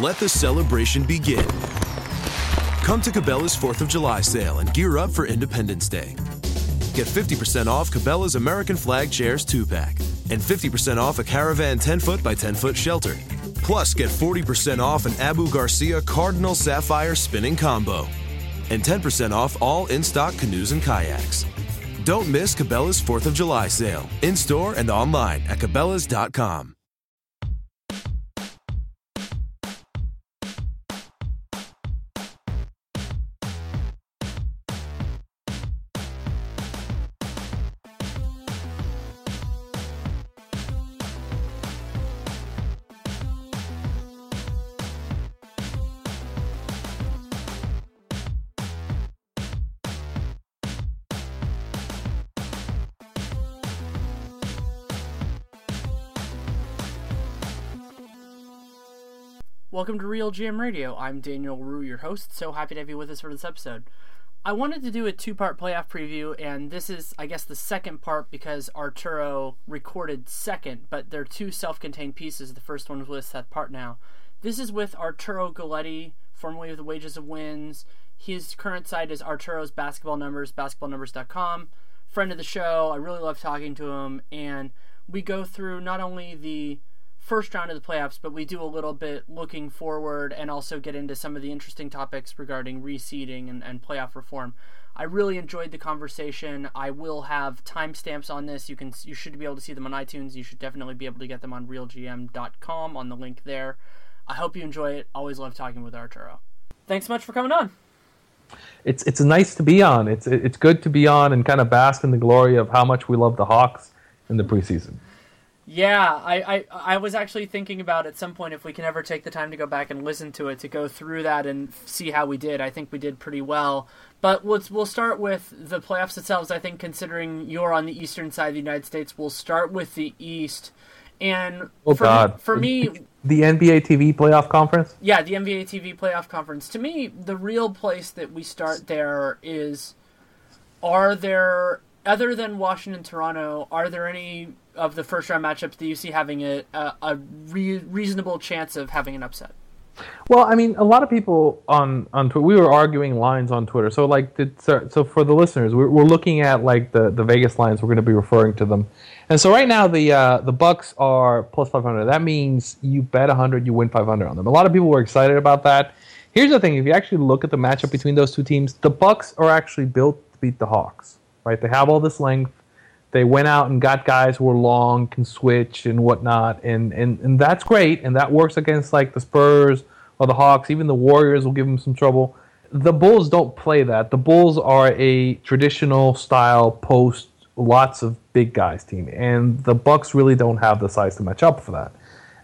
Let the celebration begin. Come to Cabela's 4th of July sale and gear up for Independence Day. Get 50% off Cabela's American Flag Chairs 2 pack and 50% off a Caravan 10 foot by 10 foot shelter. Plus, get 40% off an Abu Garcia Cardinal Sapphire spinning combo and 10% off all in stock canoes and kayaks. Don't miss Cabela's 4th of July sale in store and online at Cabela's.com. Welcome to Real GM Radio. I'm Danny Leroux, your host. So happy to have you with us for this episode. I wanted to do a two part playoff preview, and this is, I guess, the second part because Arturo recorded second, but they're two self contained pieces. The first one was with Seth Partnow. This is with Arturo Galletti, formerly of the Wages of Wins. His current site is Arturo's Basketball Numbers, basketballnumbers.com. Friend of the show. I really love talking to him, and we go through not only the first round of the playoffs, but we do a little bit looking forward and also get into some of the interesting topics regarding reseeding and, and playoff reform. I really enjoyed the conversation. I will have timestamps on this. You can you should be able to see them on iTunes. You should definitely be able to get them on realgm.com on the link there. I hope you enjoy it. Always love talking with Arturo. Thanks so much for coming on. It's it's nice to be on. It's it's good to be on and kind of bask in the glory of how much we love the Hawks in the preseason. Yeah, I, I I was actually thinking about at some point if we can ever take the time to go back and listen to it to go through that and see how we did. I think we did pretty well. But let's we'll start with the playoffs themselves. I think considering you're on the eastern side of the United States, we'll start with the East. And oh for, God, for me, the NBA TV playoff conference. Yeah, the NBA TV playoff conference. To me, the real place that we start there is: Are there other than Washington, Toronto? Are there any of the first round matchups do you see having a a, a re- reasonable chance of having an upset? Well, I mean, a lot of people on on Twitter, we were arguing lines on Twitter. So, like, so, so for the listeners, we're, we're looking at like the, the Vegas lines. We're going to be referring to them, and so right now the uh, the Bucks are plus five hundred. That means you bet hundred, you win five hundred on them. A lot of people were excited about that. Here's the thing: if you actually look at the matchup between those two teams, the Bucks are actually built to beat the Hawks. Right? They have all this length they went out and got guys who were long, can switch and whatnot, and, and, and that's great, and that works against like the Spurs or the Hawks. Even the Warriors will give them some trouble. The Bulls don't play that. The Bulls are a traditional style post, lots of big guys team, and the Bucks really don't have the size to match up for that.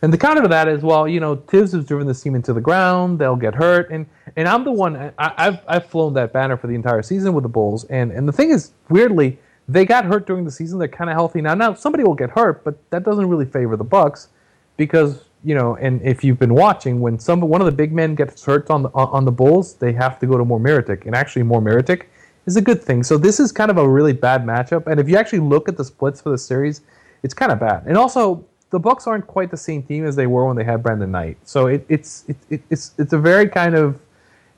And the counter to that is, well, you know, Thibs has driven this team into the ground. They'll get hurt, and and I'm the one. I, have I've flown that banner for the entire season with the Bulls, and and the thing is, weirdly they got hurt during the season. They're kind of healthy now. Now somebody will get hurt, but that doesn't really favor the Bucks because you know. And if you've been watching, when some one of the big men gets hurt on the on the Bulls, they have to go to Momar Mirotic, and actually Momar Mirotic is a good thing. So this is kind of a really bad matchup. And if you actually look at the splits for the series, it's kind of bad. And also, the Bucks aren't quite the same team as they were when they had Brandon Knight. So it, it's it, it, it's it's a very kind of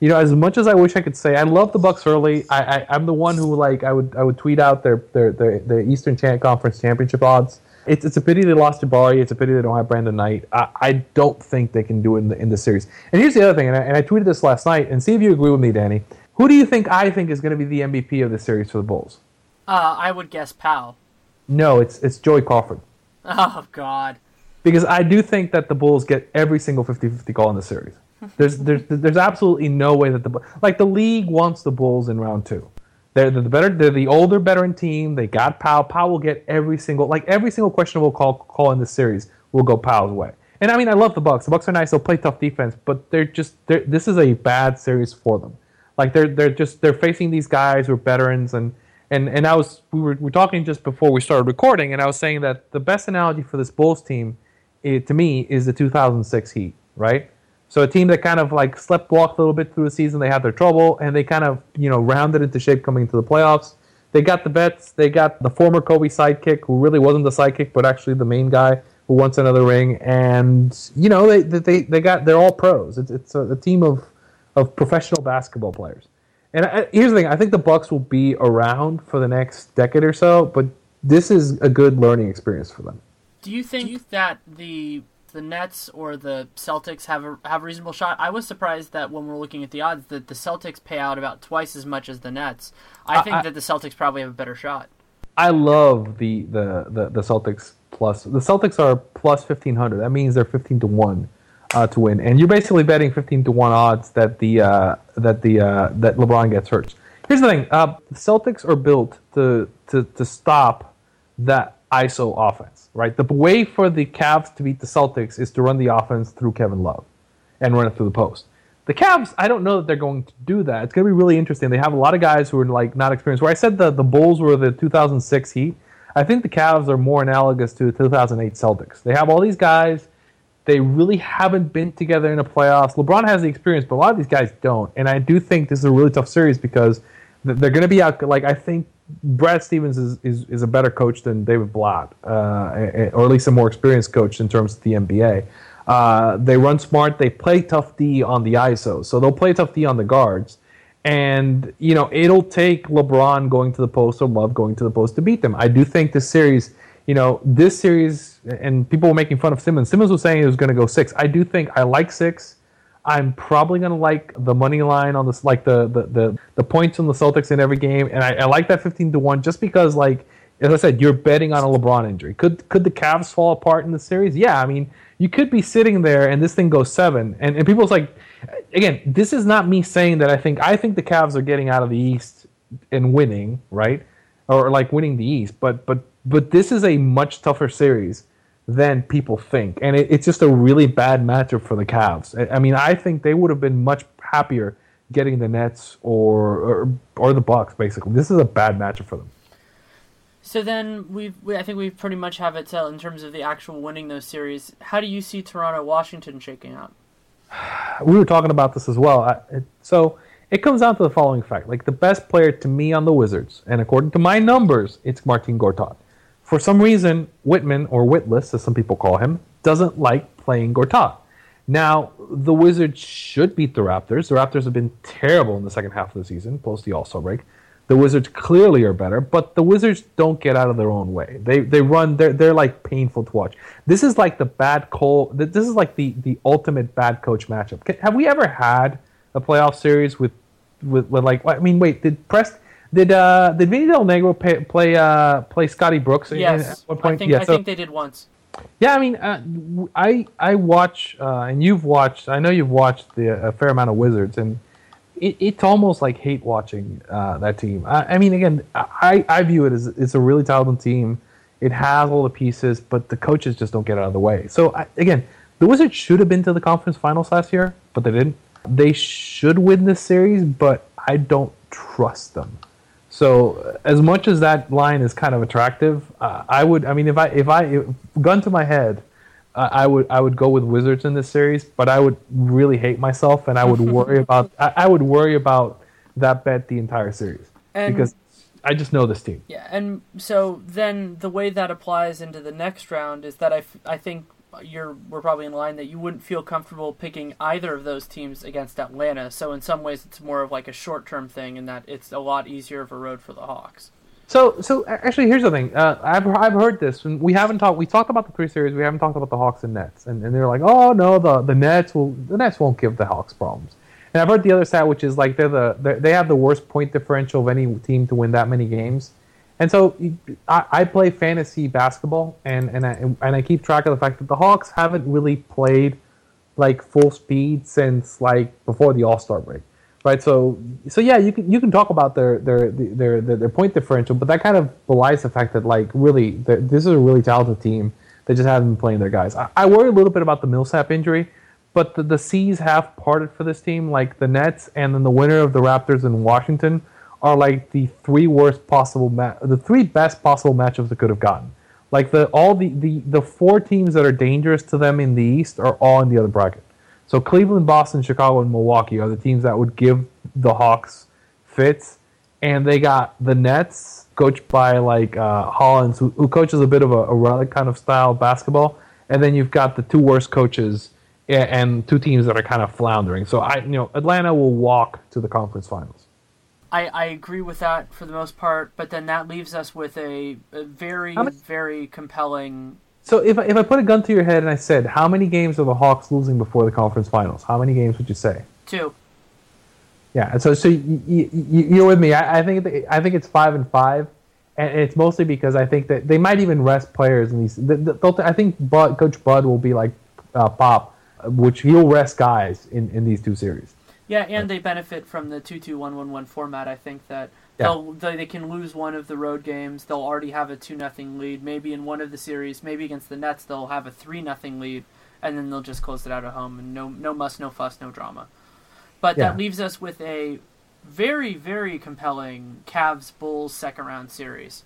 you know, as much as I wish I could say, I love the Bucks early. I, I am the one who like I would I would tweet out their their their, their Eastern Conference championship odds. It's it's a pity they lost to Jabari. It's a pity they don't have Brandon Knight. I, I don't think they can do it in the in the series. And here's the other thing, and I, and I tweeted this last night, and see if you agree with me, Danny. Who do you think I think is going to be the MVP of the series for the Bulls? Uh, I would guess Pau. No, it's it's Joey Crawford. Oh God. Because I do think that the Bulls get every single 50-50 call in the series. There's there's there's absolutely no way that the like the league wants the Bulls in round two. They're, the better. They're the older veteran team. They got Pau. Pau will get every single like every single questionable call call in this series will go Pau's way. And I mean, I love the Bucks. The Bucks are nice. They'll play tough defense, but they're just they're, this is a bad series for them. Like they're they're just they're facing these guys who are veterans and and and I was we were, we were talking just before we started recording, and I was saying that the best analogy for this Bulls team, it, to me, is the 2006 Heat. Right? So a team that kind of like slept walked a little bit through the season, they had their trouble, and they kind of you know rounded into shape coming into the playoffs. They got the vets. They got the former Kobe sidekick, who really wasn't the sidekick, but actually the main guy, who wants another ring, and you know they they they got they're all pros. It's it's a, a team of of professional basketball players. And I, here's the thing: I think the Bucks will be around for the next decade or so, but this is a good learning experience for them. Do you think that the the Nets or the Celtics have a have a reasonable shot? I was surprised that when we're looking at the odds that the Celtics pay out about twice as much as the Nets. I think I, that the Celtics probably have a better shot. I love the the the, the Celtics plus. The Celtics are plus fifteen hundred. That means they're fifteen to one uh, to win, and you're basically betting fifteen to one odds that the uh, that the uh, that LeBron gets hurt. Here's the thing: uh, the Celtics are built to to to stop that ISO offense. Right, the way for the Cavs to beat the Celtics is to run the offense through Kevin Love and run it through the post. The Cavs, I don't know that they're going to do that. It's going to be really interesting. They have a lot of guys who are like not experienced. Where I said the the Bulls were the 2006 Heat, I think the Cavs are more analogous to the 2008 Celtics. They have all these guys. They really haven't been together in the playoffs. LeBron has the experience, but a lot of these guys don't. And I do think this is a really tough series because they're going to be out. Like I think Brad Stevens is, is, is a better coach than David Blatt, uh, or at least a more experienced coach in terms of the NBA. Uh, they run smart. They play tough D on the ISO, so they'll play tough D on the guards. And you know it'll take LeBron going to the post or Love going to the post to beat them. I do think this series, you know, this series, and people were making fun of Simmons. Simmons was saying he was going to go six. I do think I like six. I'm probably going to like the money line on this, like the, the the the points on the Celtics in every game, and I, I like that 15 to one just because like as I said, you're betting on a LeBron injury. Could could the Cavs fall apart in the series? Yeah, I mean, you could be sitting there and this thing goes seven, and and people's like, again, this is not me saying that I think I think the Cavs are getting out of the East and winning, right, or like winning the East, but but but this is a much tougher series than people think, and it, it's just a really bad matchup for the Cavs. I, I mean, I think they would have been much happier getting the Nets or, or or the Bucks. Basically, this is a bad matchup for them. So then we, I think we pretty much have it set in terms of the actual winning those series. How do you see Toronto Washington shaking out? We were talking about this as well. I, it, so it comes down to the following fact: like the best player to me on the Wizards, and according to my numbers, it's Marcin Gortat. For some reason, Wittman or Witless, as some people call him, doesn't like playing Gortat. Now, the Wizards should beat the Raptors. The Raptors have been terrible in the second half of the season, post the All Star break. The Wizards clearly are better, but the Wizards don't get out of their own way. They they run. They're they're like painful to watch. This is like the bad Cole. This is like the the ultimate bad coach matchup. Have we ever had a playoff series with with, with like? I mean, wait. Did Prest did uh did Vinny Del Negro pay, play uh play Scotty Brooks? Yes, at one point? I think yeah, I so, think they did once. Yeah, I mean, uh, I I watch uh, and you've watched. I know you've watched the a fair amount of Wizards and it, it's almost like hate watching uh, that team. I, I, mean, again, I, I view it as it's a really talented team. It has all the pieces, but the coaches just don't get out of the way. So I, again, the Wizards should have been to the conference finals last year, but they didn't. They should win this series, but I don't trust them. So as much as that line is kind of attractive, uh, I would. I mean, if I if I if, gun to my head, I would I would go with Wizards in this series, but I would really hate myself, and I would worry about I, I, would worry about that bet the entire series and, because I just know this team. Yeah, and so then the way that applies into the next round is that I, I think you're we're probably in line that you wouldn't feel comfortable picking either of those teams against Atlanta. So in some ways, it's more of like a short term thing, in that it's a lot easier of a road for the Hawks. So, so actually, here's the thing. Uh, I've I've heard this, and we haven't talked. We talked about the three series. We haven't talked about the Hawks and Nets, and, and they're like, oh no, the the Nets will the Nets won't give the Hawks problems. And I've heard the other side, which is like they're the they're, they have the worst point differential of any team to win that many games. And so I, I play fantasy basketball, and and I and I keep track of the fact that the Hawks haven't really played like full speed since like before the All Star break right? So, so yeah, you can you can talk about their their their their, their point differential, but that kind of belies the fact that like really this is a really talented team. They just haven't been playing their guys. I, I worry a little bit about the Millsap injury, but the, the seas have parted for this team. Like the Nets and then the winner of the Raptors in Washington are like the three worst possible ma- the three best possible matchups they could have gotten. Like the all the, the the four teams that are dangerous to them in the East are all in the other bracket. So Cleveland, Boston, Chicago, and Milwaukee are the teams that would give the Hawks fits, and they got the Nets, coached by like uh, Hollins, who, who, coaches a bit of a, a relic kind of style basketball, and then you've got the two worst coaches and two teams that are kind of floundering. So I, you know, Atlanta will walk to the conference finals. I, I agree with that for the most part, but then that leaves us with a, a very many, very compelling. So if if I put a gun to your head and I said, how many games are the Hawks losing before the conference finals? How many games would you say? Two. Yeah, so so you, you, are with me. I, I think I think it's five and five, and it's mostly because I think that they might even rest players in these. I think Bud, Coach Bud will be like uh, Pop, which he'll rest guys in, in these two series. Yeah, and they benefit from the two-two-one-one-one format. I think that yeah. they'll they, they can lose one of the road games. They'll already have a two nothing lead. Maybe in one of the series, maybe against the Nets, they'll have a three nothing lead, and then they'll just close it out at home and no no muss, no fuss, no drama. But yeah. that leaves us with a very very compelling Cavs Bulls second round series.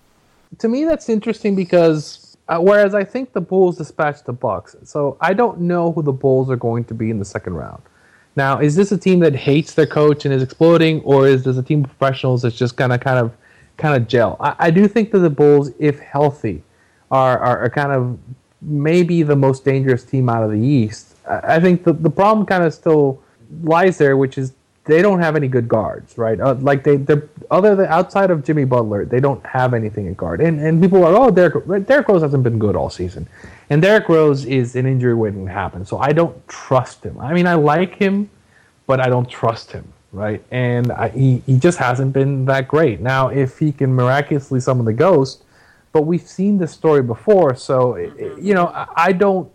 To me, that's interesting because uh, whereas I think the Bulls dispatched the Bucks, so I don't know who the Bulls are going to be in the second round. Now, is this a team that hates their coach and is exploding, or is this a team of professionals that's just gonna kind of kind of gel? I, I do think that the Bulls, if healthy, are, are, are kind of maybe the most dangerous team out of the East. I, I think the the problem kind of still lies there, which is they don't have any good guards, right? Uh, like they, they're other than outside of Jimmy Butler, they don't have anything at guard. And and people are, oh, Derrick, Derrick Rose hasn't been good all season, and Derrick Rose is an injury waiting to happen. So I don't trust him. I mean, I like him, but I don't trust him, right? And I, he he just hasn't been that great. Now, if he can miraculously summon the ghost, but we've seen this story before, so you know, I, I don't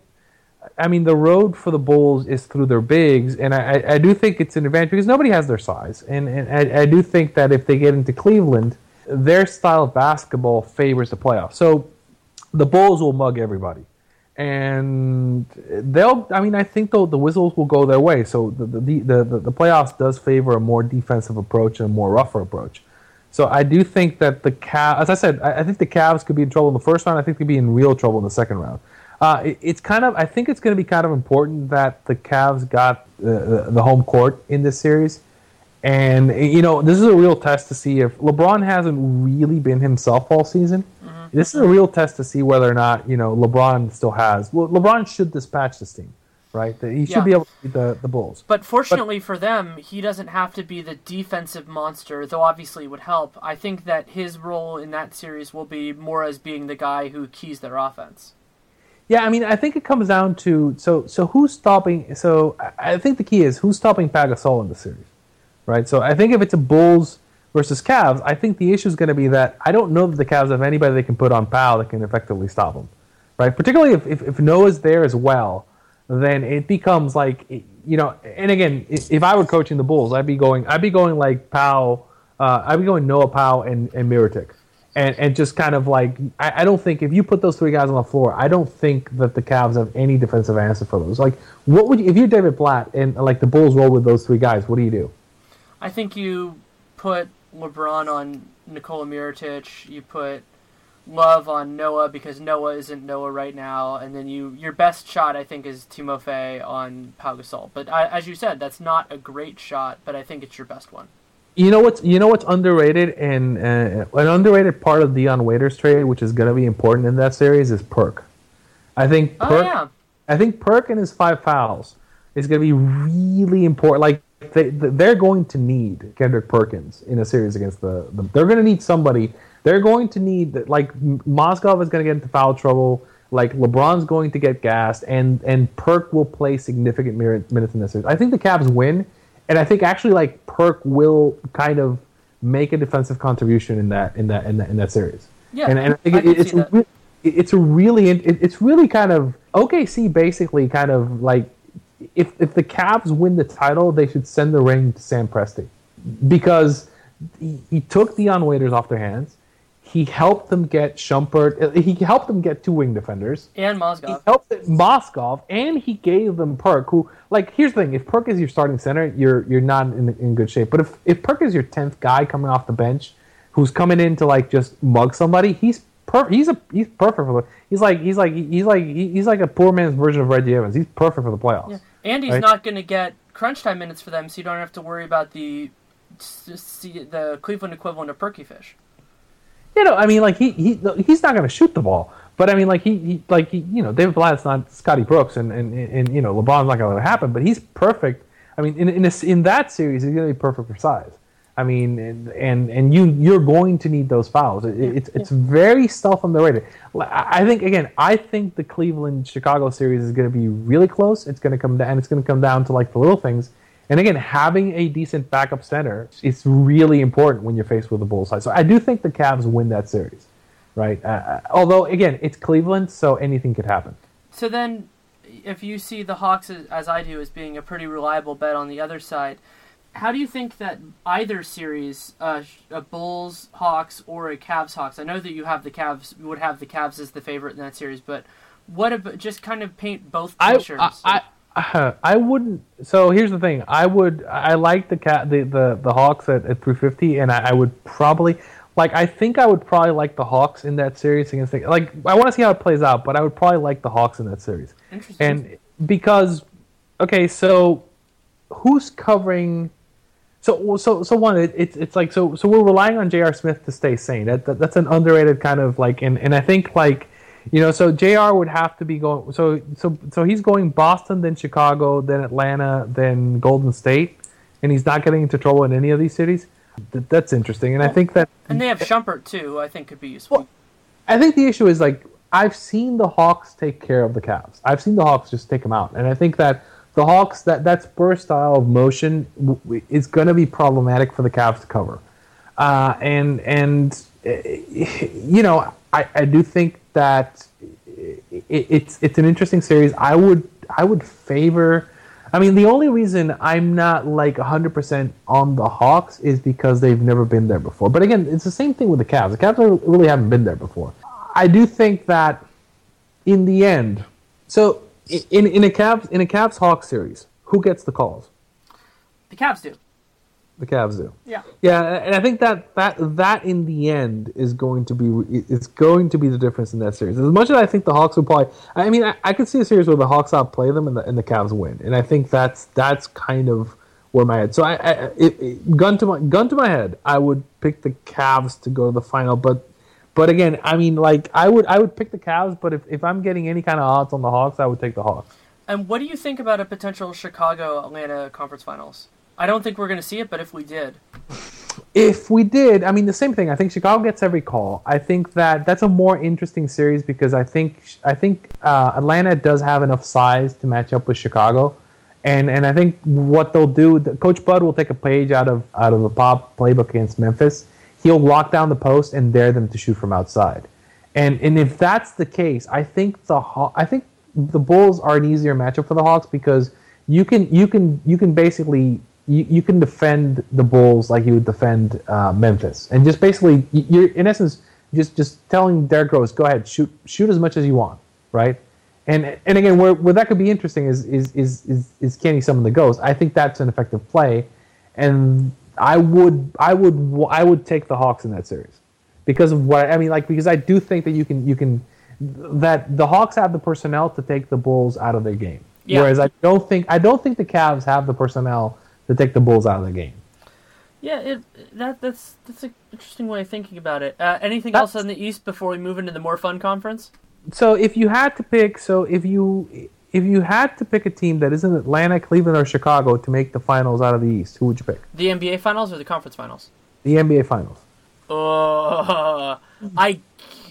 I mean, the road for the Bulls is through their bigs, and I, I do think it's an advantage because nobody has their size. And, and I, I, do think that if they get into Cleveland, their style of basketball favors the playoffs. So the Bulls will mug everybody. And they'll, I mean, I think the, the Wizards will go their way. So the, the, the, the, the playoffs does favor a more defensive approach and a more rougher approach. So I do think that the Cavs, as I said, I, I think the Cavs could be in trouble in the first round. I think they'd be in real trouble in the second round. Uh, it, it's kind of. I think it's going to be kind of important that the Cavs got uh, the home court in this series, and you know this is a real test to see if LeBron hasn't really been himself all season. Mm-hmm. This is a real test to see whether or not you know LeBron still has. Well, LeBron should dispatch this team, right? He should yeah. be able to beat the the Bulls. But fortunately but, for them, he doesn't have to be the defensive monster, though obviously it would help. I think that his role in that series will be more as being the guy who keys their offense. Yeah, I mean, I think it comes down to so so who's stopping. So I think the key is who's stopping Pau Gasol in the series, right? So I think if it's a Bulls versus Cavs, I think the issue is going to be that I don't know that the Cavs have anybody they can put on Pau that can effectively stop him, right? Particularly if if, if Noah's there as well, then it becomes like you know. And again, if I were coaching the Bulls, I'd be going I'd be going like Pau, uh, I'd be going Noah Pau and and Mirotic and and just kind of like I, I, don't think if you put those three guys on the floor, I don't think that the Cavs have any defensive answer for those. Like, what would you, if you're David Blatt and like the Bulls roll with those three guys? What do you do? I think you put LeBron on Nikola Mirotic. You put Love on Noah because Noah isn't Noah right now, and then you your best shot I think is Timofey on Pau Gasol. But I, as you said, that's not a great shot, but I think it's your best one. You know what's you know what's underrated and uh, an underrated part of Dion Waiters trade, which is going to be important in that series, is Perk. I think Perk. Oh, yeah. I think Perk and his five fouls is going to be really important. Like they they're going to need Kendrick Perkins in a series against the, the they're going to need somebody. They're going to need like Mozgov is going to get into foul trouble. Like LeBron's going to get gassed, and and Perk will play significant minutes in this series. I think the Cavs win and I think actually like Perk will kind of make a defensive contribution in that in that in that, in that series. Yeah, and, and I think I it, it's a, it's a really it, it's really kind of OKC basically kind of like if if the Cavs win the title, they should send the ring to Sam Presti because he, he took Dion Waiters off their hands. He helped them get Shumpert. Uh, he helped them get two wing defenders. And Mozgov. He helped Mozgov, and he gave them Perk, who, like, here's the thing. If Perk is your starting center, you're you're not in, in good shape. But if, if Perk is your 10th guy coming off the bench, who's coming in to, like, just mug somebody, he's per- he's a he's perfect for the he's like he's like he's like he's like a poor man's version of Reggie Evans. He's perfect for the playoffs. Yeah. And he's right? not going to get crunch time minutes for them, so you don't have to worry about the the Cleveland equivalent of Perky Fish you know, I mean, like he, he he's not going to shoot the ball, But I mean, like he, he like he, you know, David Blatt's not Scotty Brooks, and, and, and you know, LeBron's not going to let it happen. But he's perfect. I mean, in in, a, in that series, he's going to be perfect for size. I mean, and and, and you you're going to need those fouls. It, it's it's very self underrated. I I think again, I think the Cleveland Chicago series is going to be really close. It's going to come down. It's going to come down to like the little things. And again, having a decent backup center is really important when you're faced with a Bulls side. So I do think the Cavs win that series, right? Uh, uh, although again, it's Cleveland, so anything could happen. So then, if you see the Hawks as, as I do as being a pretty reliable bet on the other side, how do you think that either series, uh, a Bulls Hawks or a Cavs Hawks? I know that you have the Cavs would have the Cavs as the favorite in that series, but what about just kind of paint both pictures? I, I, I, I wouldn't. So here's the thing. I would. I like the cat the the, the Hawks at, at 350, and I, I would probably like. I think I would probably like the Hawks in that series against. The, like I want to see how it plays out, but I would probably like the Hawks in that series. Interesting. And because okay, so who's covering? So so so one it, it's it's like so so we're relying on J.R. Smith to stay sane. That, that that's an underrated kind of like and and I think like you know so J.R. would have to be going so so so he's going Boston then Chicago then Atlanta then Golden State and he's not getting into trouble in any of these cities. That, that's interesting and I think that and they have Shumpert too. I think could be useful. Well, I think the issue is like I've seen the Hawks take care of the Cavs. I've seen the Hawks just take them out and I think that the Hawks that that Spurs style of motion w- is going to be problematic for the Cavs to cover, uh, and and you know I, I do think that it, it's it's an interesting series. I would I would favor. I mean, the only reason I'm not like 100% on the Hawks is because they've never been there before. But again, it's the same thing with the Cavs. The Cavs really haven't been there before. I do think that in the end, so in in a Cavs in a Cavs Hawks series, who gets the calls? The Cavs do. The Cavs do. Yeah. Yeah, and I think that that that in the end is going to be it's going to be the difference in that series. As much as I think the Hawks will probably, I mean, I, I could see a series where the Hawks outplay them and the and the Cavs win, and I think that's that's kind of where my head. So I, I it, it, gun to my gun to my head, I would pick the Cavs to go to the final, but but again, I mean, like I would I would pick the Cavs, but if, if I'm getting any kind of odds on the Hawks, I would take the Hawks. And what do you think about a potential Chicago Atlanta conference finals? I don't think we're going to see it, but if we did, if we did, I mean, the same thing. I think Chicago gets every call. I think that that's a more interesting series because I think I think uh, Atlanta does have enough size to match up with Chicago, and and I think what they'll do, Coach Bud will take a page out of out of the pop playbook against Memphis he'll lock down the post and dare them to shoot from outside. And and if that's the case, I think the I think the Bulls are an easier matchup for the Hawks because you can you can you can basically you, you can defend the Bulls like you would defend uh, Memphis, and just basically you're in essence just just telling Derrick Rose, go ahead, shoot shoot as much as you want, right? And and again, where, where that could be interesting is is is is, is can he summon the ghost? I think that's an effective play, and I would I would I would take the Hawks in that series because of what I mean like because I do think that you can you can that the Hawks have the personnel to take the Bulls out of their game. Yeah. Whereas I don't think I don't think the Cavs have the personnel to take the Bulls out of the game. Yeah, it, that that's that's an interesting way of thinking about it. Uh, anything that's, else in the East before we move into the more fun conference? So if you had to pick, so if you if you had to pick a team that isn't Atlanta, Cleveland, or Chicago to make the finals out of the East, who would you pick? The NBA finals or the conference finals? The NBA finals. Uh, I,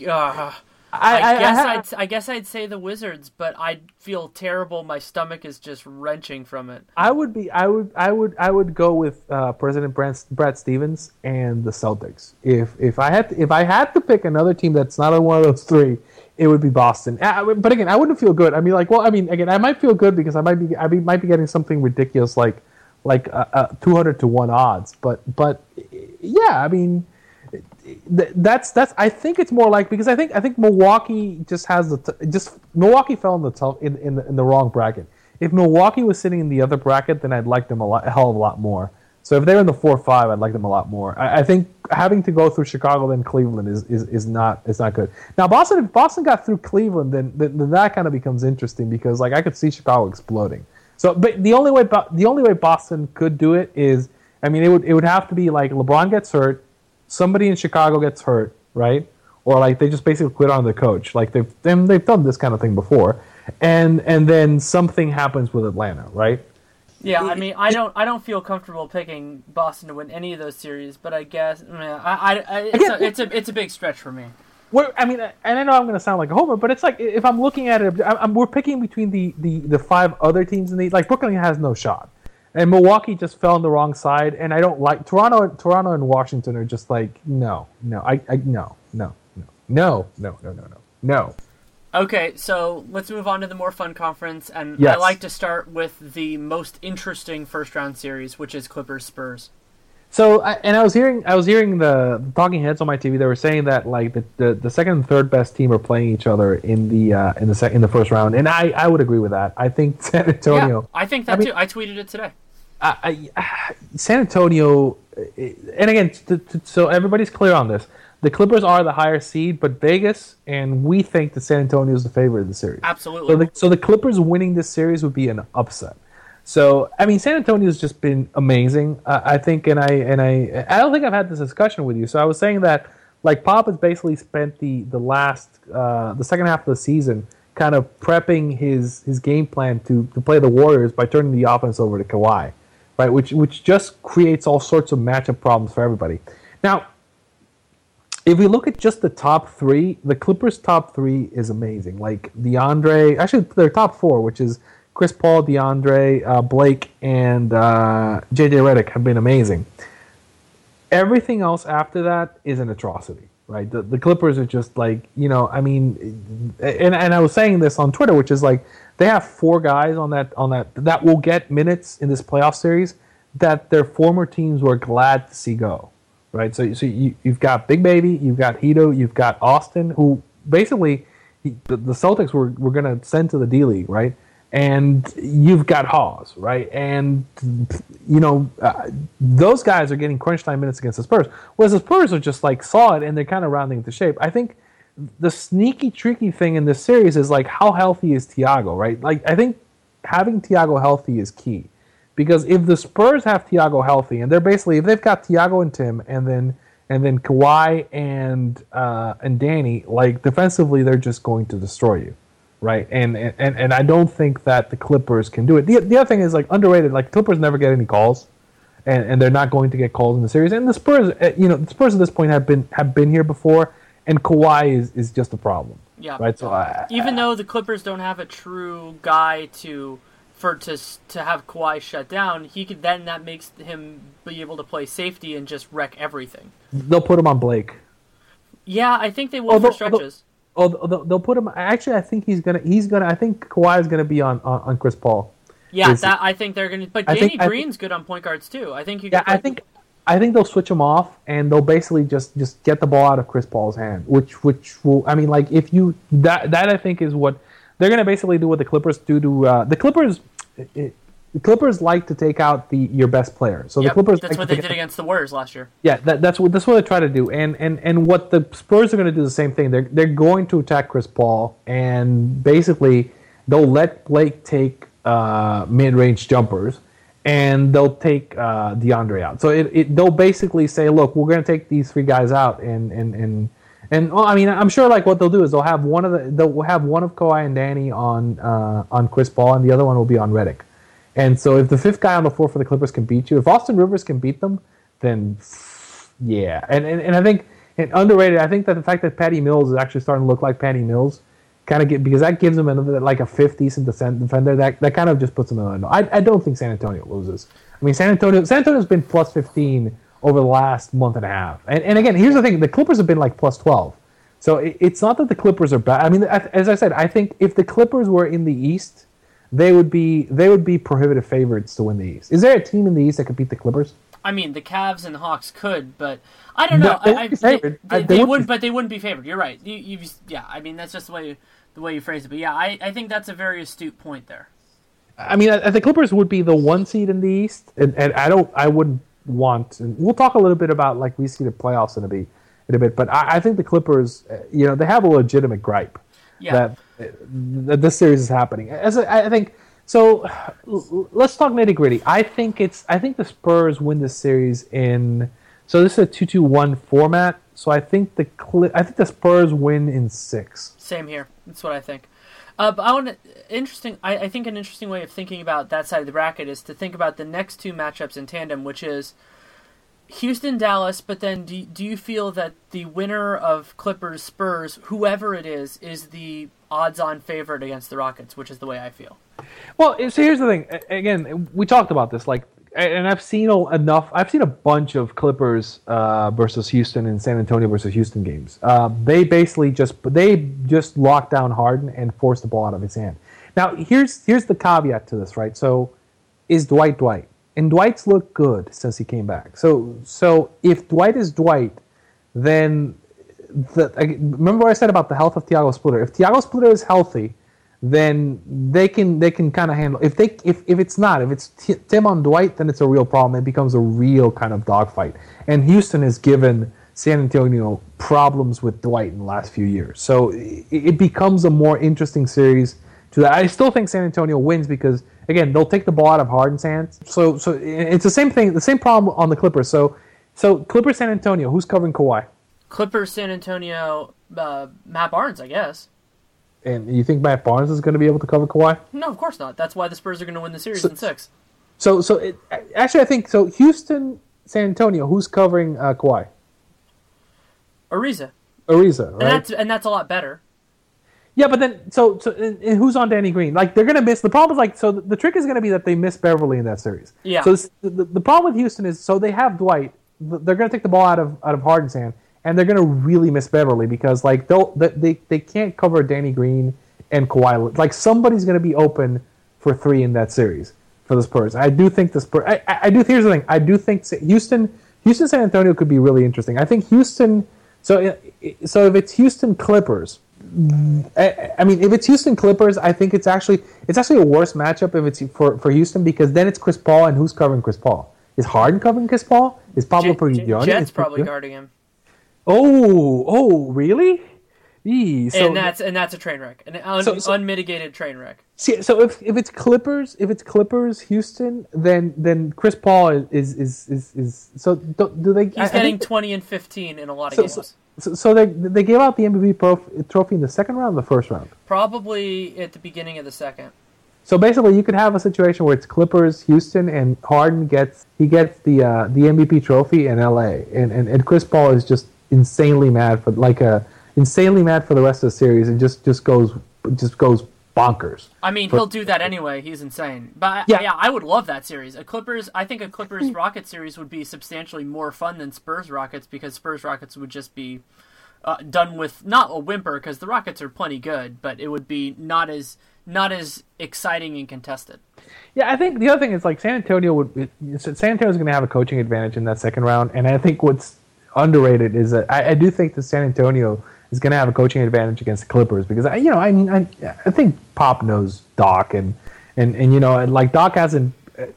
uh, I, I, guess I, would I guess I'd say the Wizards, but I'd feel terrible. My stomach is just wrenching from it. I would be. I would. I would. I would go with uh, President Brad, Brad Stevens and the Celtics. If if I had to, if I had to pick another team that's not one of those three, it would be Boston. Uh, but again, I wouldn't feel good. I mean, like, well, I mean, again, I might feel good because I might be, I might be getting something ridiculous like, like uh, uh, 200 to one odds. But, but, yeah, I mean, that's that's. I think it's more like because I think I think Milwaukee just has the t- just Milwaukee fell in the tough in in the, in the wrong bracket. If Milwaukee was sitting in the other bracket, then I'd like them a, lot, a hell of a lot more. So if they're in the four five, I'd like them a lot more. I, I, think having to go through Chicago then Cleveland is, is, is not is not good. Now Boston, if Boston got through Cleveland, then, then, then that kind of becomes interesting because like I could see Chicago exploding. So, but the only way the only way Boston could do it is, I mean, it would it would have to be like LeBron gets hurt, somebody in Chicago gets hurt, right? or like they just basically quit on the coach. Like they've them, they've done this kind of thing before, and and then something happens with Atlanta, right? Yeah, I mean, I don't, I don't feel comfortable picking Boston to win any of those series, but I guess, I, mean, I, I, I it's, Again, a, it's a, it's a big stretch for me. We're, I mean, and I know I'm going to sound like a homer, but it's like if I'm looking at it, I'm, we're picking between the, the, the five other teams in the like Brooklyn has no shot, and Milwaukee just fell on the wrong side, and I don't like Toronto. Toronto and Washington are just like no, no, I, I no, no, no, no, no, no, no, no, no. Okay, so let's move on to the more fun conference, and yes. I like to start with the most interesting first round series, which is Clippers Spurs. So, and I was hearing, I was hearing the talking heads on my TV. They were saying that like the, the, the second and third best team are playing each other in the uh, in the sec- in the first round, and I, I would agree with that. I think San Antonio. Yeah, I think that I mean, too. I tweeted it today. I, I, San Antonio, and again, to, to, so everybody's clear on this the Clippers are the higher seed, but Vegas and we think that San Antonio is the favorite of the series. Absolutely. So the, so the Clippers winning this series would be an upset. So I mean, San Antonio has just been amazing. Uh, I think, and I and I I don't think I've had this discussion with you. So I was saying that like Pop has basically spent the the last uh, the second half of the season kind of prepping his his game plan to to play the Warriors by turning the offense over to Kawhi, right? Which which just creates all sorts of matchup problems for everybody. Now if we look at just the top three, the Clippers' top three is amazing. Like DeAndre, actually, their top four, which is Chris Paul, DeAndre, uh, Blake, and uh, JJ Redick, have been amazing. Everything else after that is an atrocity, right? The, the Clippers are just like, you know, I mean, and, and I was saying this on Twitter, which is like they have four guys on that on that that will get minutes in this playoff series that their former teams were glad to see go right? So, so you, you've got Big Baby, you've got Hedo, you've got Austin, who basically he, the, the, Celtics were, were going to send to the D League, right? And you've got Hawes, right? And, you know, uh, those guys are getting crunch time minutes against the Spurs. Whereas the Spurs are just like solid and they're kind of rounding into shape. I think the sneaky, tricky thing in this series is like how healthy is Tiago, right? Like, I think having Tiago healthy is key because if the Spurs have Tiago healthy, and they're basically if they've got Tiago and Tim, and then and then Kawhi and uh, and Danny, like defensively, they're just going to destroy you, right? And and and I don't think that the Clippers can do it. The, the other thing is like underrated. Like Clippers never get any calls, and, and they're not going to get calls in the series. And the Spurs, uh, you know, the Spurs at this point have been have been here before, and Kawhi is is just a problem. Yeah. Right. So I, even though the Clippers don't have a true guy to for to to have Kawhi shut down, he could then that makes him be able to play safety and just wreck everything. They'll put him on Blake. Yeah, I think they will although, for stretches. Although, although, they'll put him. Actually, I think he's gonna. He's gonna. I think Kawhi is gonna be on on, on Chris Paul. Yeah, that I think they're gonna. But Danny think, Green's think, good on point guards too. I think you. Yeah, I think. I think they'll switch him off and they'll basically just just get the ball out of Chris Paul's hand, which which will. I mean, like if you that that I think is what they're going to basically do what the Clippers do to uh, the Clippers. It, the Clippers like to take out the your best player. So yep, the Clippers. That's like what they did against the Warriors last year. Yeah, that, that's what that's what they try to do. And and and what the Spurs are going to do the same thing. They're they're going to attack Chris Paul and basically they'll let Blake take uh, mid range jumpers and they'll take uh, DeAndre out. So it, it they'll basically say, look, we're going to take these three guys out and and and and well, I mean, I'm sure like what they'll do is they'll have one of the they'll have one of Kawhi and Danny on uh, on Chris Paul, and the other one will be on Redick. And so if the fifth guy on the floor for the Clippers can beat you, if Austin Rivers can beat them, then yeah. And and, and I think and underrated. I think that the fact that Patty Mills is actually starting to look like Patty Mills, kind of get because that gives them another like a fifth decent defender. That that kind of just puts them in. The I I don't think San Antonio loses. I mean, San Antonio San Antonio's been plus fifteen over the last month and a half. And, and again, here's the thing: the Clippers have been like plus twelve. So it, it's not that the Clippers are bad. I mean, as I said, I think if the Clippers were in the East, they would be they would be prohibitive favorites to win the East. Is there a team in the East that could beat the Clippers? I mean, the Cavs and the Hawks could, but I don't know. No, I, I, they, they, they, they would, but they wouldn't be favored. You're right. You, you, yeah, I mean that's just the way the way you phrase it. But yeah, I, I think that's a very astute point there. I mean, I, the Clippers would be the one seed in the East, and, and I don't, I wouldn't want. And we'll talk a little bit about like we see the playoffs in a bit, in a bit. But I, I think the Clippers, you know, they have a legitimate gripe yeah. that that this series is happening. As I think so, let's talk nitty gritty. I think it's I think the Spurs win this series in. So this is a two-two-one format. So I think the Cli- I think the Spurs win in six. Same here. That's what I think. Uh, but I want interesting. I, I think an interesting way of thinking about that side of the bracket is to think about the next two matchups in tandem, which is Houston Dallas. But then, do do you feel that the winner of Clippers Spurs, whoever it is, is the odds-on favorite against the Rockets, which is the way I feel. Well, so here's the thing. Again, we talked about this. Like, and I've seen enough. I've seen a bunch of Clippers uh, versus Houston and San Antonio versus Houston games. Uh, they basically just they just locked down Harden and forced the ball out of his hand. Now, here's here's the caveat to this, right? So, is Dwight Dwight? And Dwight's looked good since he came back. So, so if Dwight is Dwight, then the, remember what I said about the health of Tiago Splitter. If Tiago Splitter is healthy, then they can they can kind of handle. If they if, if it's not if it's T- Tim on Dwight, then it's a real problem. It becomes a real kind of dogfight. And Houston has given San Antonio problems with Dwight in the last few years, so it, it becomes a more interesting series. To that, I still think San Antonio wins because again they'll take the ball out of Harden's hands. So so it's the same thing, the same problem on the Clippers. So so Clippers San Antonio, who's covering Kawhi? Clippers, San Antonio, uh, Matt Barnes, I guess. And you think Matt Barnes is going to be able to cover Kawhi? No, of course not. That's why the Spurs are going to win the series so, in six. So, so it, actually, I think so. Houston, San Antonio, who's covering uh, Kawhi? Ariza. Ariza, right? And that's and that's a lot better. Yeah, but then so so and, and who's on Danny Green? Like they're gonna miss. The problem is like so the, the trick is gonna be that they miss Beverley in that series. Yeah. So this, the, the problem with Houston is so they have Dwight. They're gonna take the ball out of out of Harden's hand and they're gonna really miss Beverley because like they'll they they can't cover Danny Green and Kawhi. Like somebody's gonna be open for three in that series for the Spurs. I do think the Spurs. I, I, I do. Here's the thing. I do think Houston, Houston, San Antonio could be really interesting. I think Houston. So so if it's Houston Clippers. I, I mean, if it's Houston Clippers, I think it's actually it's actually a worse matchup if it's for, for Houston because then it's Chris Paul and who's covering Chris Paul? Is Harden covering Chris Paul? Is Pablo J- Prigioni? Jet's probably guarding him. Oh, oh, really? Eee, so, and that's and that's a train wreck, an un, so, so, unmitigated train wreck. See, so if, if it's Clippers, if it's Clippers, Houston, then then Chris Paul is is is, is, is so do, do, they? He's I, getting I twenty and fifteen in a lot of games. So, so, they they gave out the MVP trophy in the second round, or the first round. Probably at the beginning of the second. So basically, you could have a situation where it's Clippers, Houston, and Harden gets he gets the uh, the MVP trophy in LA, and, and and Chris Paul is just insanely mad for like a insanely mad for the rest of the series and just just goes just goes bonkers. I mean, but, he'll do that anyway. He's insane. But yeah. yeah, I would love that series. A Clippers, I think a Clippers Rockets series would be substantially more fun than Spurs Rockets because Spurs Rockets would just be uh, done with not a whimper because the Rockets are plenty good, but it would be not as not as exciting and contested. Yeah, I think the other thing is like San Antonio would San Antonio is going to have a coaching advantage in that second round, and I think what's underrated is that I, I do think that San Antonio is going to have a coaching advantage against the Clippers because I, you know I mean I, I think Pop knows Doc and and and you know like Doc hasn't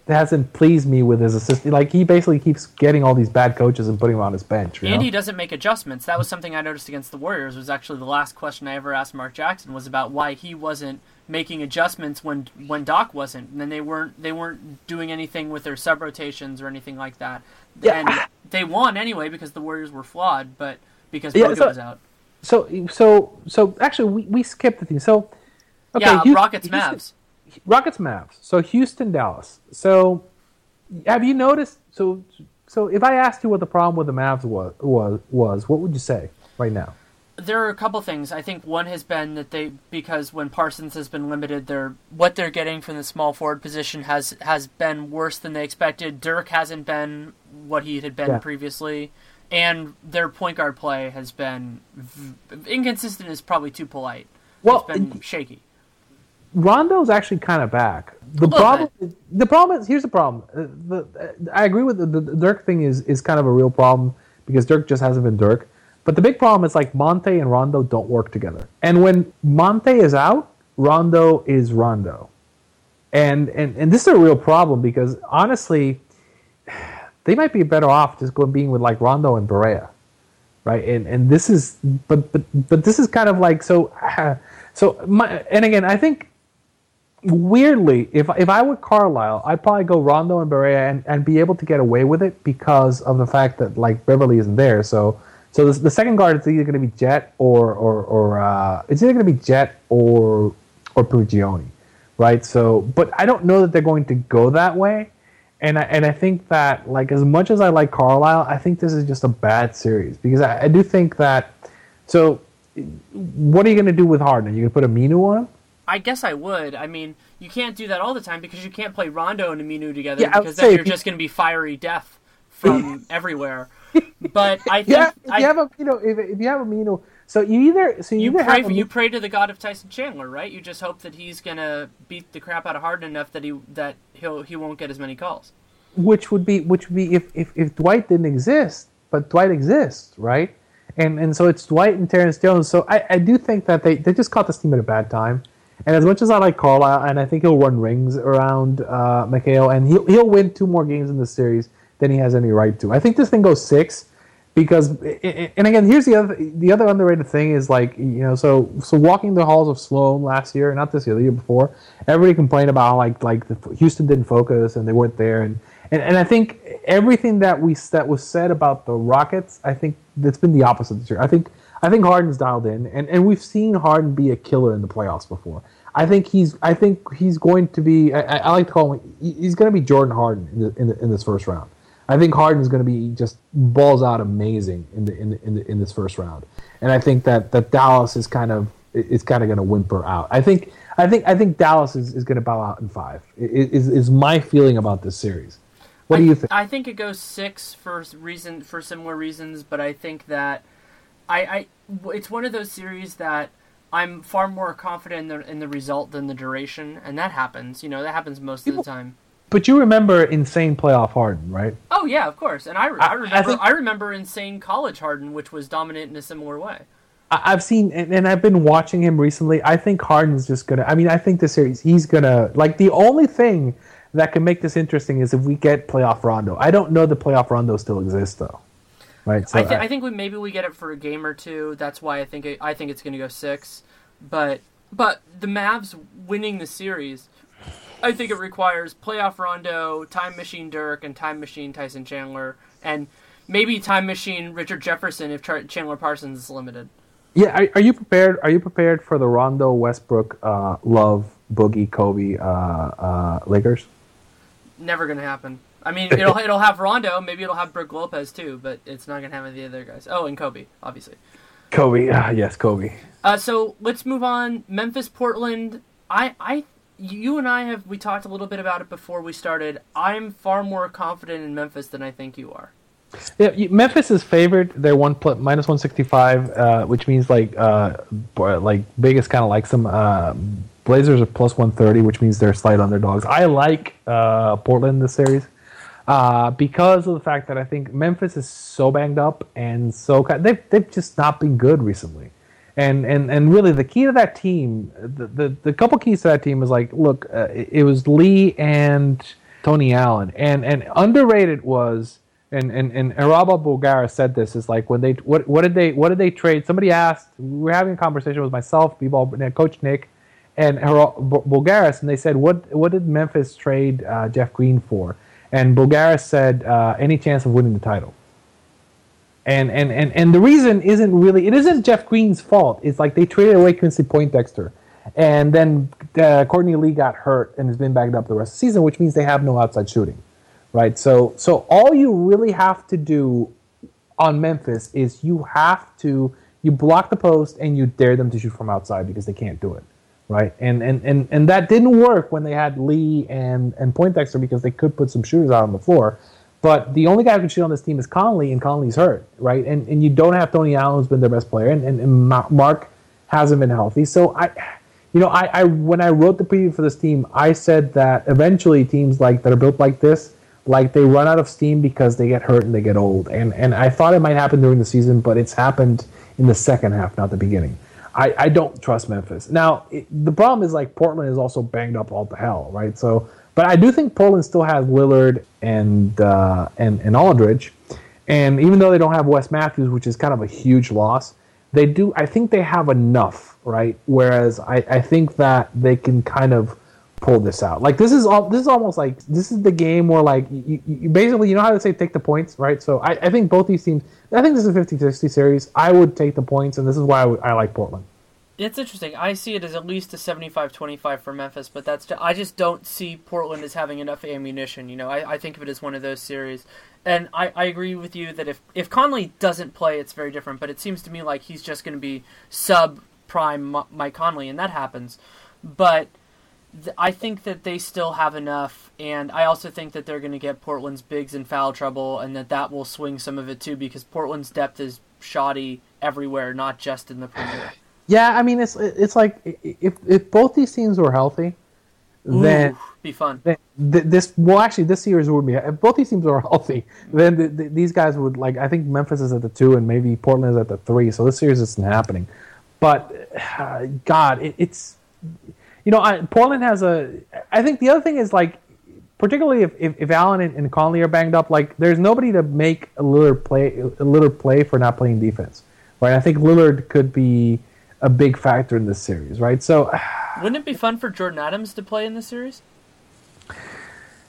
hasn't pleased me with his assistant. Like he basically keeps getting all these bad coaches and putting them on his bench. and know? he doesn't make adjustments. That was something I noticed against the Warriors. Was actually the last question I ever asked Mark Jackson was about why he wasn't making adjustments when when Doc wasn't. And then they weren't they weren't doing anything with their sub rotations or anything like that. Yeah. And they won anyway because the Warriors were flawed, but because yeah, Bogut so, was out. So so so actually we, we skipped the thing. So okay, yeah, Houston, Rockets Mavs. Rockets Mavs. So Houston Dallas. So have you noticed so so if I asked you what the problem with the Mavs was was was what would you say right now? there are a couple things. I think one has been that they because when Parsons has been limited, their what they're getting from the small forward position has has been worse than they expected. Dirk hasn't been what he had been yeah. previously, and their point guard play has been v- inconsistent. Is probably too polite. Well, it's been shaky. Rondo's actually kind of back. The problem, bit. the problem is here's the problem. Uh, the, uh, I agree with the, the Dirk thing is is kind of a real problem because Dirk just hasn't been Dirk. But the big problem is like Monta and Rondo don't work together. And when Monta is out, Rondo is Rondo. And and and this is a real problem because honestly, they might be better off just going being with like Rondo and Barea, right? And and this is but but but this is kind of like so so my and again I think weirdly if if I were Carlisle I'd probably go Rondo and Barea and, and be able to get away with it because of the fact that like Beverley isn't there so So the, the second guard is either going to be Jet or or or uh, it's either going to be Jet or or Prigioni, right? So, but I don't know that they're going to go that way. And I, and I think that like as much as I like Carlisle, I think this is just a bad series because I, I do think that. So, what are you going to do with Harden? Are you going to put Aminu on? I guess I would. I mean, you can't do that all the time because you can't play Rondo and Aminu together Yeah, I because then you're just going to be fiery death from everywhere. But I think Yeah, if I, you have a you know if, if you have Aminu, so you either so you, you either pray you pray to the god of Tyson Chandler, right? You just hope that he's gonna beat the crap out of Harden enough that he that he'll he won't get as many calls. which would be which would be if, if, if Dwight didn't exist, but Dwight exists, right? And and so it's Dwight and Terrence Jones. So I, I do think that they, they just caught this team at a bad time. And as much as I like Carlisle, and I think he'll run rings around uh, McHale, and he'll he'll win two more games in this series than he has any right to. I think this thing goes six because and again here's the other the other underrated thing is like you know so so walking the halls of Sloan last year not this year the year before everybody complained about like like the, Houston didn't focus and they weren't there. And, and and I think everything that we that was said about the Rockets I think that's been the opposite this year. I think I think Harden's dialed in. And and we've seen Harden be a killer in the playoffs before. I think he's I think he's going to be I, I I like to call him he's going to be Jordan Harden in the, in, the, in this first round I think Harden's going to be just balls out amazing in the in the, in, the, in this first round, and I think that, that Dallas is kind of is kind of going to whimper out. I think I think I think Dallas is, is going to bow out in five. Is is my feeling about this series? What do I, you think? I think it goes six for reason for similar reasons, but I think that I, I it's one of those series that I'm far more confident in the in the result than the duration, and that happens. You know, that happens most of the time. But you remember insane playoff Harden, right? Oh yeah, of course. And I, I- I I remember I, think- remember insane college Harden, which was dominant in a similar way. I- I've seen and, and I've been watching him recently. I think Harden's just gonna. I mean, I think this series he's gonna like the only thing that can make this interesting is if we get playoff Rondo. I don't know the playoff Rondo still exists though, right? So I, th- I think we maybe we get it for a game or two. That's why I think it, I think it's going to go six. But but the Mavs winning the series, I think it requires playoff Rondo, time machine Dirk, and time machine Tyson Chandler, and maybe time machine Richard Jefferson if Char- Chandler Parsons is limited. Yeah, are, are you prepared? Are you prepared for the Rondo, Westbrook, uh, Love, Boogie, Kobe, uh, uh, Lakers? Never going to happen. I mean, it'll it'll have Rondo, maybe it'll have Brook Lopez too, but it's not going to have any of the other guys. Oh, and Kobe, obviously. Kobe, ah, yes, Kobe. Uh, so let's move on. Memphis, Portland. I, I, you and I have we talked a little bit about it before we started. I'm far more confident in Memphis than I think you are. Yeah, Memphis is favored. They're one minus one sixty five, uh, which means like uh, like Vegas kind of likes them. Uh, Blazers are plus one thirty, which means they're slight underdogs. I like uh, Portland this series uh, because of the fact that I think Memphis is so banged up and so they've they've just not been good recently. And, and and really the key to that team, the, the, the couple keys to that team is like, look, uh, it, it was Lee and Tony Allen, and and underrated was and and and Araba Bulgara said this is like when they what what did they what did they trade? Somebody asked. We were having a conversation with myself, B-ball, Coach Nick, and Bulgaris, and they said what what did Memphis trade uh, Jeff Green for? And Bulgaris said uh, any chance of winning the title. And, and and and the reason isn't really it isn't Jeff Green's fault. It's like they traded away Quincy Pondexter, and then uh, Courtney Lee got hurt and has been backed up the rest of the season, which means they have no outside shooting, right? So so all you really have to do on Memphis is you have to you block the post and you dare them to shoot from outside because they can't do it, right? And and and and that didn't work when they had Lee and and Poindexter because they could put some shooters out on the floor. But the only guy who can shoot on this team is Conley, and Conley's hurt, right? And and you don't have Tony Allen, who's been their best player, and, and, and Marc hasn't been healthy. So I, you know, I, I when I wrote the preview for this team, I said that eventually teams like that are built like this, like they run out of steam because they get hurt and they get old. And and I thought it might happen during the season, but it's happened in the second half, not the beginning. I, I don't trust Memphis. Now it, the problem is like Portland is also banged up all to hell, right? So, but I do think Portland still has Lillard and uh, and and Aldridge, and even though they don't have Wes Matthews, which is kind of a huge loss, they do. I think they have enough, right? Whereas I, I think that they can kind of pull this out. Like this is all this is almost like this is the game where like you, you basically you know how to say take the points, right? So I, I think both these teams. I think this is a 50-50 series. I would take the points, and this is why I, would, I like Portland. It's interesting. I see it as at least a 75-25 for Memphis, but that's I just don't see Portland as having enough ammunition. You know, I, I think of it as one of those series, and I, I agree with you that if if Conley doesn't play, it's very different. But it seems to me like he's just going to be sub prime Mike Conley, and that happens. But I think that they still have enough, and I also think that they're going to get Portland's bigs in foul trouble, and that that will swing some of it too, because Portland's depth is shoddy everywhere, not just in the perimeter. Yeah, I mean it's it's like if if both these teams were healthy, Ooh, then be fun. Then this well actually this series would be if both these teams are healthy, then the, the, these guys would like I think Memphis is at the two and maybe Portland is at the three, so this series isn't happening. But uh, God, it, it's you know, I, Portland has a. I think the other thing is like, particularly if, if, if Allen and, and, Conley are banged up, like there's nobody to make a Lillard play a Lillard play for not playing defense, right? I think Lillard could be a big factor in this series, right? So, wouldn't it be fun for Jordan Adams to play in this series?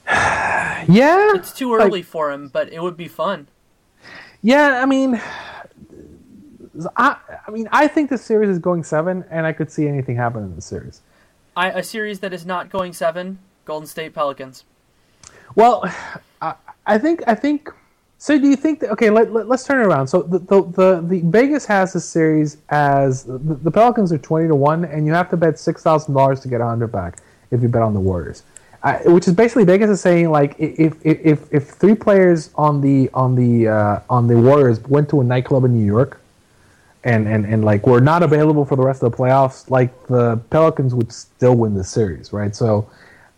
yeah, it's too early like, for him, but it would be fun. Yeah, I mean, I, I mean, I think the series is going seven, and I could see anything happen in the series. I, a series that is not going seven. Golden State Pelicans. Well, I, I think I think. So do you think that? Okay, let, let us turn it around. So the, the the, the Vegas has this series as the, the, Pelicans are twenty to one, and you have to bet six thousand dollars to get a hundred back if you bet on the Warriors. Uh, which is basically Vegas is saying like if if if, three players on the on the uh, on the Warriors went to a nightclub in New York and, and, and like were not available for the rest of the playoffs, like the Pelicans would still win the series, right? So,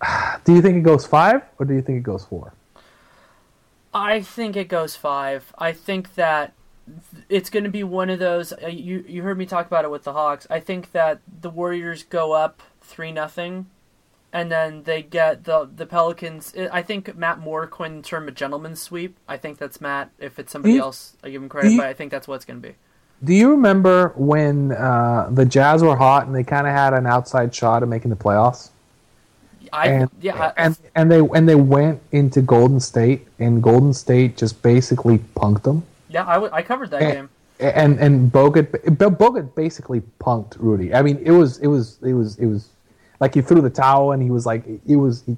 do you think it goes five or do you think it goes four? I think it goes five. I think that it's going to be one of those. Uh, you you heard me talk about it with the Hawks. I think that the Warriors go up three nothing, and then they get the the Pelicans. I think Matt Moore coined the term a gentleman's sweep. I think that's Matt. If it's somebody you, else, I give him credit, you, but I think that's what it's going to be. Do you remember when uh, the Jazz were hot and they kind of had an outside shot at making the playoffs? I, and, yeah, and and they and they went into Golden State and Golden State just basically punked them. Yeah, I, w- I covered that and, game. And and Bogut Bogut basically punked Rudy. I mean, it was it was it was it was like he threw the towel and he was like it was. He,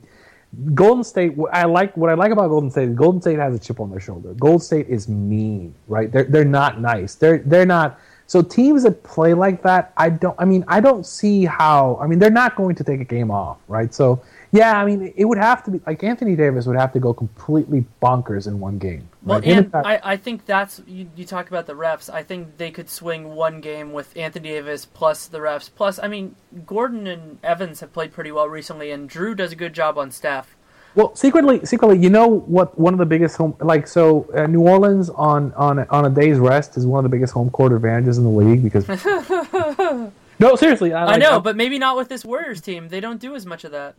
Golden State. I like what I like about Golden State. Golden State has a chip on their shoulder. Golden State is mean, right? They're they're not nice. They're they're not. So teams that play like that, I don't. I mean, I don't see how. I mean, they're not going to take a game off, right? So yeah, I mean, it would have to be like Anthony Davis would have to go completely bonkers in one game. Well, and I, I think that's you, you talk about the refs. I think they could swing one game with Anthony Davis plus the refs. Plus, I mean, Gordon and Evans have played pretty well recently, and Drew does a good job on Steph. Well, secretly, secretly, you know what? One of the biggest home, like so, uh, New Orleans on on on a day's rest is one of the biggest home court advantages in the league because. no, seriously, I, like, I know, but maybe not with this Warriors team. They don't do as much of that.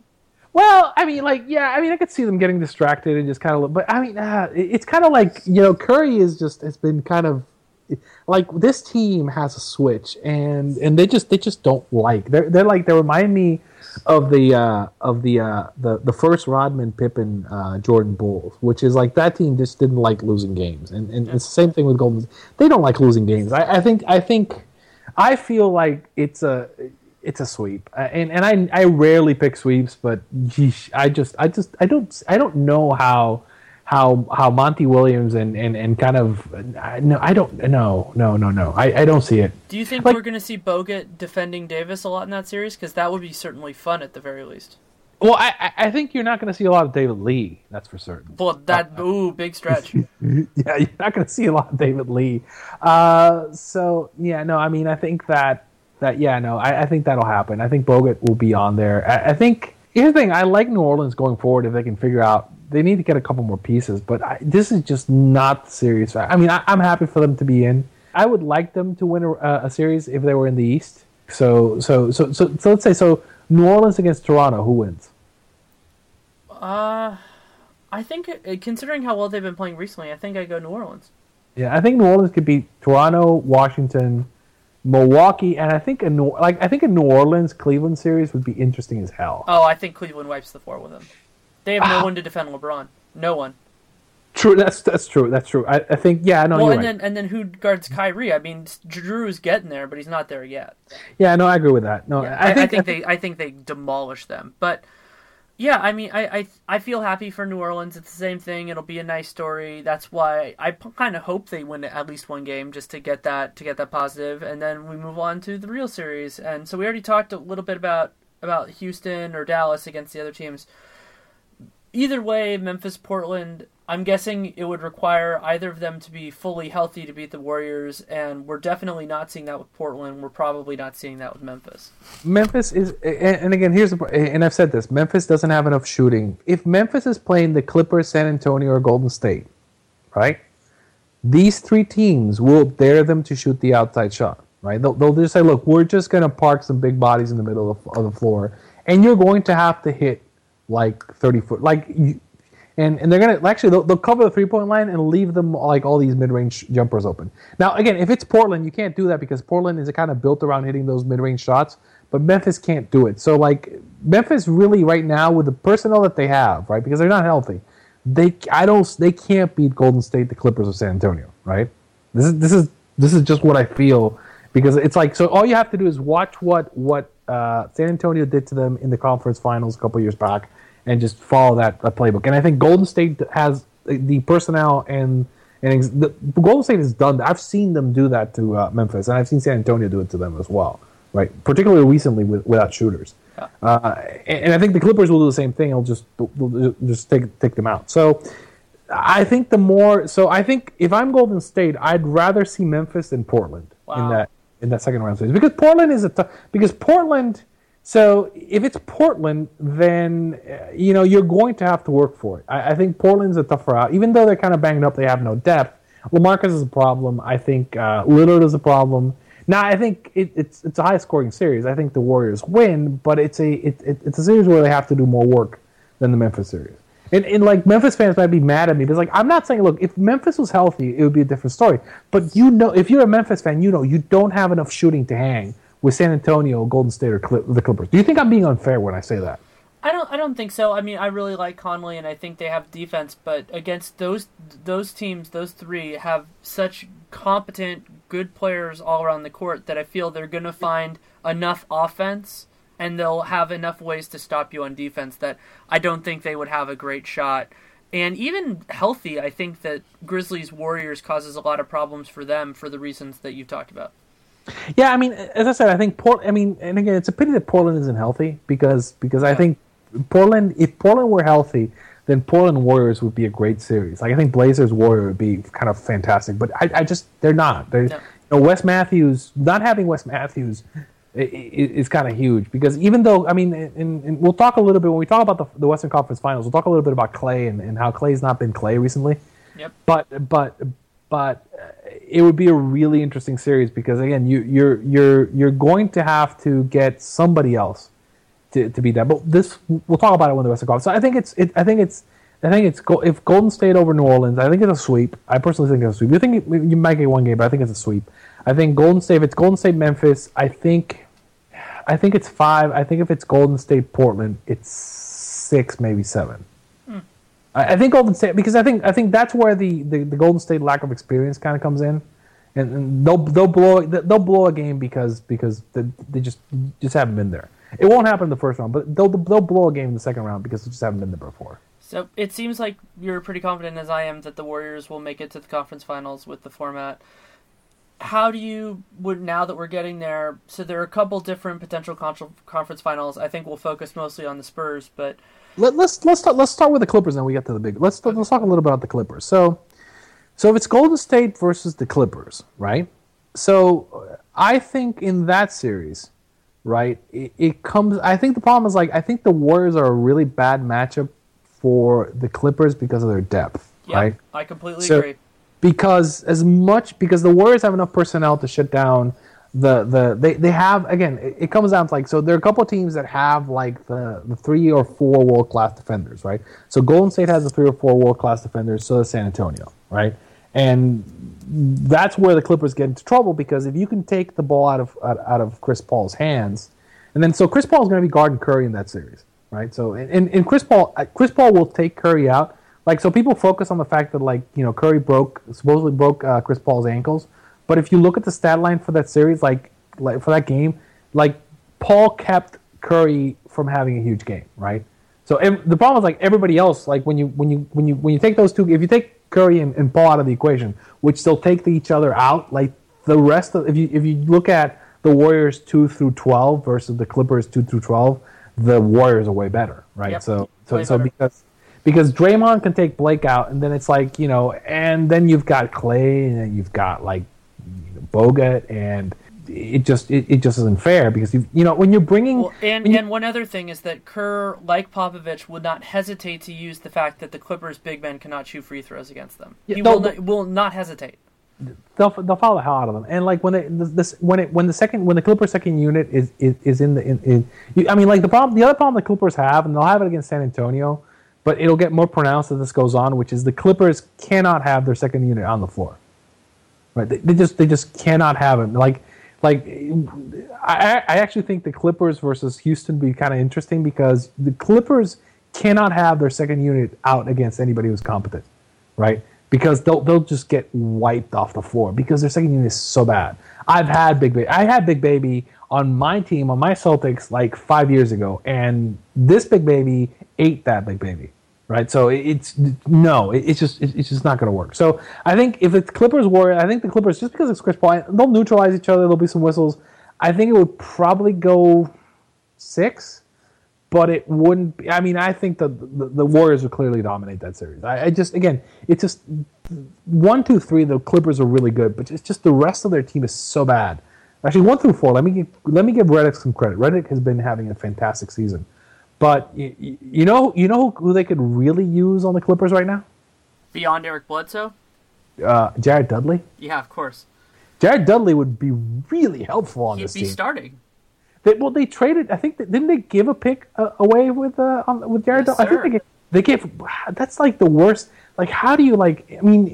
Well, I mean, like, yeah, I mean, I could see them getting distracted and just kind of, but I mean, uh, it's kind of like you know, Curry is just has been kind of like this team has a switch, and and they just they just don't like they're they're like they remind me of the uh, of the uh, the the first Rodman Pippen uh, Jordan Bulls, which is like that team just didn't like losing games, and and it's the same thing with Golden. They don't like losing games. I, I think I think I feel like it's a it's a sweep, uh, and and I I rarely pick sweeps, but I just I just I don't I don't know how how how Monty Williams and and, and kind of no I don't no no no no I, I don't see it. Do you think like, we're going to see Bogut defending Davis a lot in that series? Because that would be certainly fun at the very least. Well, I, I think you're not going to see a lot of David Lee. That's for certain. Well, that uh, ooh, big stretch. yeah, you're not going to see a lot of David Lee. Uh, so yeah, no, I mean, I think that that yeah, no, I, I, think that'll happen. I think Bogut will be on there. I, I, think here's the thing: I like New Orleans going forward if they can figure out. They need to get a couple more pieces, but I, this is just not serious. I mean, I, am happy for them to be in. I would like them to win a, a, series if they were in the East. So, so, so, so, so let's say so. New Orleans against Toronto, who wins? Uh, I think uh, considering how well they've been playing recently, I think I go New Orleans. Yeah, I think New Orleans could beat Toronto, Washington, Milwaukee, and I think a New, like I think a New Orleans Cleveland series would be interesting as hell. Oh, I think Cleveland wipes the floor with them. They have no Ah. one to defend LeBron. No one. True, that's that's true. That's true. I, I think yeah, no, well, and right. then and then who guards Kyrie? I mean, Drew's getting there, but he's not there yet. yeah, no, I agree with that. No, Yeah, I, think, I they I think they demolish them. But yeah, I mean, I, I I feel happy for New Orleans. It's the same thing. It'll be a nice story. That's why I kind of hope they win at least one game just to get that to get that positive, and then we move on to the real series. And so we already talked a little bit about about Houston or Dallas against the other teams. Either way, Memphis, Portland. I'm guessing it would require either of them to be fully healthy to beat the Warriors, and we're definitely not seeing that with Portland. We're probably not seeing that with Memphis. Memphis is, and again, here's the, and I've said this: Memphis doesn't have enough shooting. If Memphis is playing the Clippers, San Antonio, or Golden State, right? These three teams will dare them to shoot the outside shot, right? They'll, they'll just say, "Look, we're just going to park some big bodies in the middle of, of the floor, and you're going to have to hit like 30 foot, like." You, and, and they're gonna actually they'll, they'll cover the three point line and leave them like all these mid range jumpers open. Now again, if it's Portland, you can't do that because Portland is kind of built around hitting those mid range shots, but Memphis can't do it. So like Memphis really right now with the personnel that they have, right? Because they're not healthy, they I don't they can't beat Golden State, the Clippers, or San Antonio, right? This is this is this is just what I feel because it's like so all you have to do is watch what what uh, San Antonio did to them in the conference finals a couple years back and just follow that, that playbook. And I think Golden State has the personnel and and ex- the, Golden State has done that. I've seen them do that to uh, Memphis, and I've seen San Antonio do it to them as well, right? Particularly recently with, without shooters. Uh, and, and I think the Clippers will do the same thing. I'll just they'll just take take them out. So I think the more so I think if I'm Golden State, I'd rather see Memphis than Portland in Wow. that in that second round series because Portland is a because Portland. So if it's Portland, then uh, you know you're going to have to work for it. I, I think Portland's a tougher out, even though they're kind of banged up. They have no depth. LaMarcus is a problem. I think uh, Lillard is a problem. Now I think it, it's it's a high scoring series. I think the Warriors win, but it's a it, it, it's a series where they have to do more work than the Memphis series. And, and like Memphis fans might be mad at me, but like I'm not saying, look, if Memphis was healthy, it would be a different story. But you know, if you're a Memphis fan, you know you don't have enough shooting to hang with San Antonio, Golden State, or the Clippers. Do you think I'm being unfair when I say that? I don't. I don't think so. I mean, I really like Conley, and I think they have defense. But against those those teams, those three have such competent, good players all around the court that I feel they're going to find enough offense, and they'll have enough ways to stop you on defense that I don't think they would have a great shot. And even healthy, I think that Grizzlies Warriors causes a lot of problems for them for the reasons that you've talked about. Yeah, I mean, as I said, I think Port. I mean, and again, it's a pity that Portland isn't healthy because because I think Portland, if Portland were healthy, then Portland Warriors would be a great series. Like I think Blazers Warrior would be kind of fantastic, but I, I just they're not. They're, No. you know, Wes Matthews not having Wes Matthews is kind of huge because even though I mean, and, and we'll talk a little bit when we talk about the, the Western Conference Finals. We'll talk a little bit about Clay and, and how Clay's not been Clay recently. Yep. But but but uh, it would be a really interesting series because again, you you're you're you're going to have to get somebody else to, to beat that. But this we'll talk about it when the rest of golf. So I think it's it, I think it's I think it's if Golden State over New Orleans, I think it's a sweep. I personally think it's a sweep. You think you might get one game, but I think it's a sweep. I think Golden State. If it's Golden State Memphis, I think I think it's five. I think if it's Golden State Portland, it's six, maybe seven. I, I think Golden State because I think I think that's where the, the, the Golden State lack of experience kind of comes in, and, and they'll they'll blow they'll blow a game because because they, they just just haven't been there. It won't happen in the first round, but they'll they'll blow a game in the second round because they just haven't been there before. So it seems like you're pretty confident, as I am, that the Warriors will make it to the conference finals with the format. How do you would now that we're getting there? So there are a couple different potential conference finals. I think we'll focus mostly on the Spurs, but Let, let's let's start, let's start with the Clippers, and then we get to the big. Let's let's talk a little bit about the Clippers. So, so if it's Golden State versus the Clippers, right? So I think in that series, right, it, it comes. I think the problem is like I think the Warriors are a really bad matchup for the Clippers because of their depth, yeah, right? I completely So- agree. because as much because the Warriors have enough personnel to shut down the the they, they have again it, it comes down to like so there are a couple teams that have like the, the three or four world class defenders right so Golden State has the three or four world class defenders so does San Antonio right and that's where the Clippers get into trouble because if you can take the ball out of out, out of Chris Paul's hands, and then so Chris Paul is going to be guarding Curry in that series, right? So and, and Chris Paul uh, Chris Paul will take Curry out. Like so, people focus on the fact that like you know Curry broke supposedly broke uh, Chris Paul's ankles, but if you look at the stat line for that series, like like for that game, like Paul kept Curry from having a huge game, right? So the problem is like everybody else, like when you when you when you when you take those two, if you take Curry and, and Paul out of the equation, which they'll take each other out, like the rest of if you if you look at the Warriors two through twelve versus the Clippers two through twelve, the Warriors are way better, right? Yep. So so Way so better. because because Draymond can take Blake out, and then it's like you know, and then you've got Clay, and then you've got like Bogut, and it just it, it just isn't fair because you you know when you're bringing Well, and you- and one other thing is that Kerr, like Popovich, would not hesitate to use the fact that the Clippers' big men cannot shoot free throws against them. Yeah, he will not, will not hesitate. they'll they'll follow the hell out of them. And like when they this when it when the second when the Clippers second unit is is, is in the in, in you, I mean like the problem the other problem the Clippers have and they'll have it against San Antonio, but it'll get more pronounced as this goes on, which is the Clippers cannot have their second unit on the floor. Right? They, they just they just cannot have him. Like like I I actually think the Clippers versus Houston would be kind of interesting because the Clippers cannot have their second unit out against anybody who's competent, right? Because they'll they'll just get wiped off the floor because their second unit is so bad. I've had Big Baby. I had Big Baby on my team on my Celtics like five years ago, and this Big Baby ate that Big Baby, right? So it's no, it's just it's just not going to work. So I think if the Clippers were, I think the Clippers just because it's Chris Paul, they'll neutralize each other. There'll be some whistles. I think it would probably go six but it wouldn't be. I mean, I think the, the the Warriors would clearly dominate that series. I, I just again, it's just one, two, three. The Clippers are really good, but it's just the rest of their team is so bad. Actually, one through four. Let me give, let me give Redick some credit. Redick has been having a fantastic season, but you, you know you know who they could really use on the Clippers right now? Beyond Eric Bledsoe, Uh, Jared Dudley. yeah, of course, Jared Dudley would be really helpful on this. team. he'd be starting. They, well, they traded. I think that, didn't they give a pick uh, away with uh, on, with Jared? Yes, Dudley? I think they gave, they gave. That's like the worst. Like, how do you like? I mean,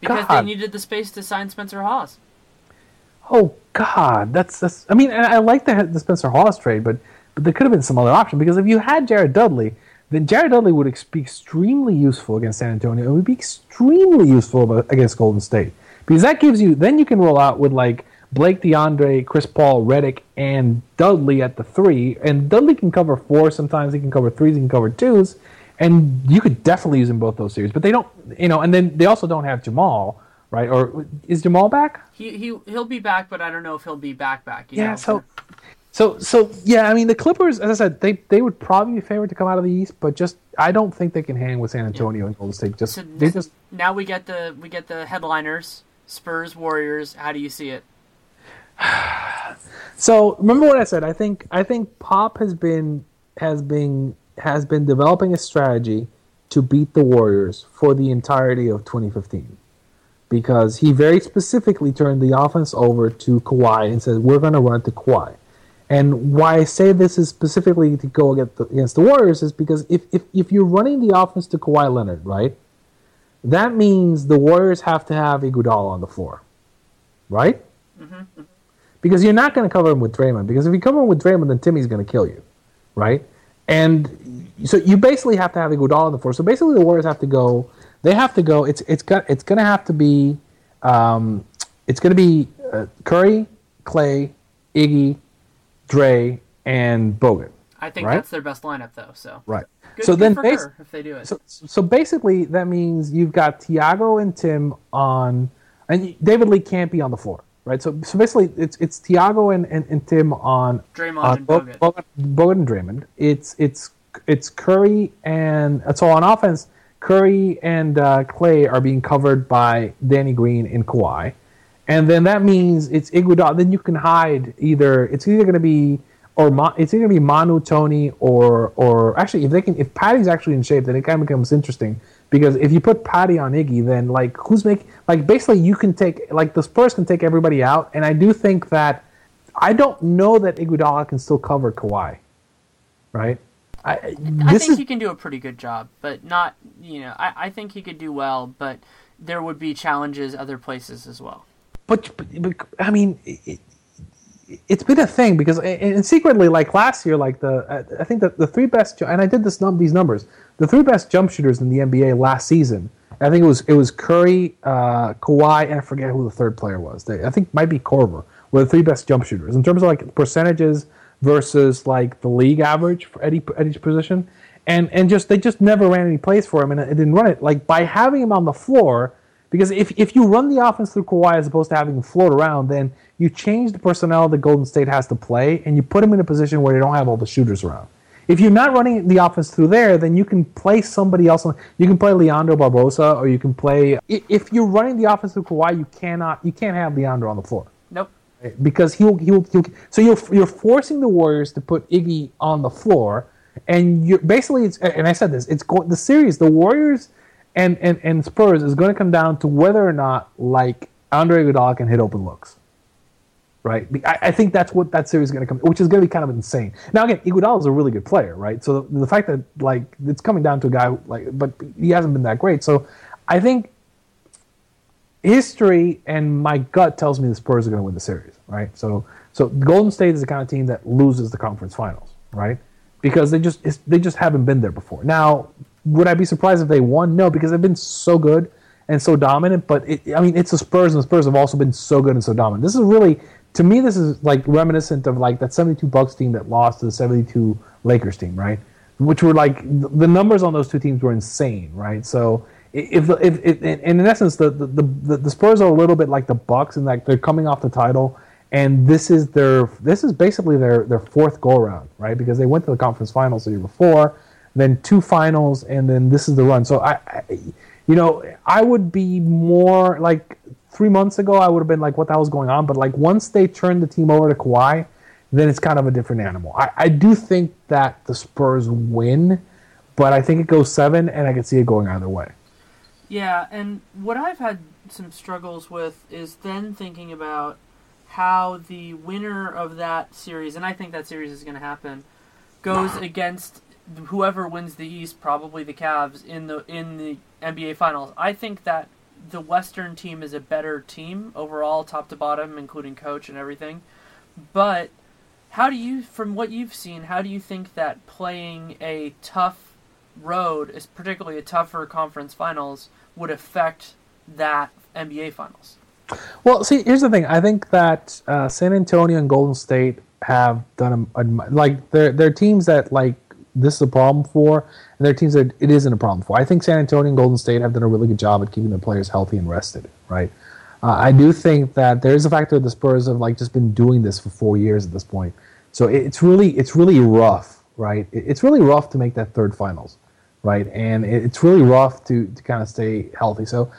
Because God. they needed the space to sign Spencer Hawes. oh God, that's that's. I mean, and I like the the Spencer Hawes trade, but but there could have been some other option because if you had Jared Dudley, then Jared Dudley would ex- be extremely useful against San Antonio. It would be extremely useful against Golden State because that gives you. Then you can roll out with like Blake DeAndre, Chris Paul, Redick, and Dudley at the three, and Dudley can cover four. Sometimes he can cover threes. He can cover twos. And you could definitely use him both those series, but they don't, you know. And then they also don't have Jamal, right? Or is Jamal back? He he he'll be back, but I don't know if he'll be back back. You Yeah, know? so so so yeah, I mean the Clippers, as I said, they they would probably be favored to come out of the East, but just I don't think they can hang with San Antonio and Golden State. Just So they just now we get the we get the headliners: Spurs, Warriors. How do you see it? so remember what I said. I think I think Pop has been has been has been developing a strategy to beat the Warriors for the entirety of 2015 because he very specifically turned the offense over to Kawhi and said, "We're going to run to Kawhi." And why I say this is specifically to go against the, against the Warriors is because if, if if you're running the offense to Kawhi Leonard, right, that means the Warriors have to have Iguodala on the floor, right? Because you're not going to cover him with Draymond. Because if you cover him with Draymond, then Timmy's going to kill you, right? And so you basically have to have Iguodala on the floor. So basically, the Warriors have to go. They have to go. It's it's got it's going to have to be. Um, it's going to be uh, Curry, Clay, Iggy, Dre, and Bogut. I think Right. that's their best lineup, though. So Right. good, so good then, bas- if they do it. so so basically, that means you've got Tiago and Tim on, and David Lee can't be on the floor, right? So so basically, it's it's Tiago and, and, and Tim on Draymond on and Bo- Bogut. Bogut, Bogut and Draymond. It's it's it's Curry and so on offense, Curry and uh, Clay are being covered by Danny Green and Kawhi, and then that means it's Iguodala. Then you can hide either. It's either going to be or Mo, it's either going to be Manu, Tony, or or actually if they can if Patty's actually in shape, then it kind of becomes interesting because if you put Patty on Iggy, then like who's making like basically you can take like the Spurs can take everybody out, and I do think that I don't know that Iguodala can still cover Kawhi, right? I, I think is he can do a pretty good job, but not you know. I, I think he could do well, but there would be challenges other places as well. But, but, I mean, it, it's been a thing because and secretly, like last year, like the I think that the three best and I did this num- these numbers. The three best jump shooters in the NBA last season. I think it was it was Curry, uh, Kawhi, and I forget who the third player was. They, I think might be Korver were the three best jump shooters in terms of like percentages versus like the league average for at each, at each position. And and just they just never ran any plays for him and it didn't run it. Like by having him on the floor, because if, if you run the offense through Kawhi as opposed to having him float around, then you change the personnel that Golden State has to play, and you put them in a position where they don't have all the shooters around. If you're not running the offense through there, then you can play somebody else. You can play Leandro Barbosa, or you can play. If you're running the offense through Kawhi, you cannot. You can't have Leandro on the floor. Nope. Because he'll he'll, he'll so you're you're forcing the Warriors to put Iggy on the floor, and you're basically. It's, and I said this. It's going the series. The Warriors and, and, and Spurs is going to come down to whether or not like Andre Iguodala can hit open looks. Right, I, I think that's what that series is going to come, which is going to be kind of insane. Now again, Iguodala is a really good player, right? So the, the fact that like it's coming down to a guy like, but he hasn't been that great. So I think history and my gut tells me the Spurs are going to win the series, right? So so Golden State is the kind of team that loses the conference finals, right? Because they just they just haven't been there before. Now would I be surprised if they won? No, because they've been so good and so dominant. But it, I mean, it's the Spurs, and the Spurs have also been so good and so dominant. This is really, to me, this is like reminiscent of like that '72 Bucks team that lost to the '72 Lakers team, right? Which were like the numbers on those two teams were insane, right? So if if, if in essence the, the the, the Spurs are a little bit like the Bucks, and like they're coming off the title. And this is their this is basically their, their fourth go around, right? Because they went to the conference finals the year before then two finals, and then this is the run. So I, I, you know, I would be more like three months ago. I would have been like, what the hell is going on? But like once they turn the team over to Kawhi, then it's kind of a different animal. I, I do think that the Spurs win, but I think it goes seven, and I can see it going either way. Yeah, and what I've had some struggles with is then thinking about how the winner of that series, and I think that series is going to happen, goes against whoever wins the East, probably the Cavs in the in the NBA Finals. I think that the Western team is a better team overall, top to bottom, including coach and everything. But how do you, from what you've seen, how do you think that playing a tough road, is particularly a tougher conference finals, would affect that NBA Finals? Well, see, here's the thing. I think that uh, San Antonio and Golden State have done a, a, like they're they're teams that like this is a problem for, and there are teams that it isn't a problem for. I think San Antonio and Golden State have done a really good job at keeping their players healthy and rested, right? Uh, I do think that there is a factor that the Spurs have like just been doing this for four years at this point, so it's really it's really rough, right? It's really rough to make that third finals, right? And it's really rough to to kind of stay healthy. So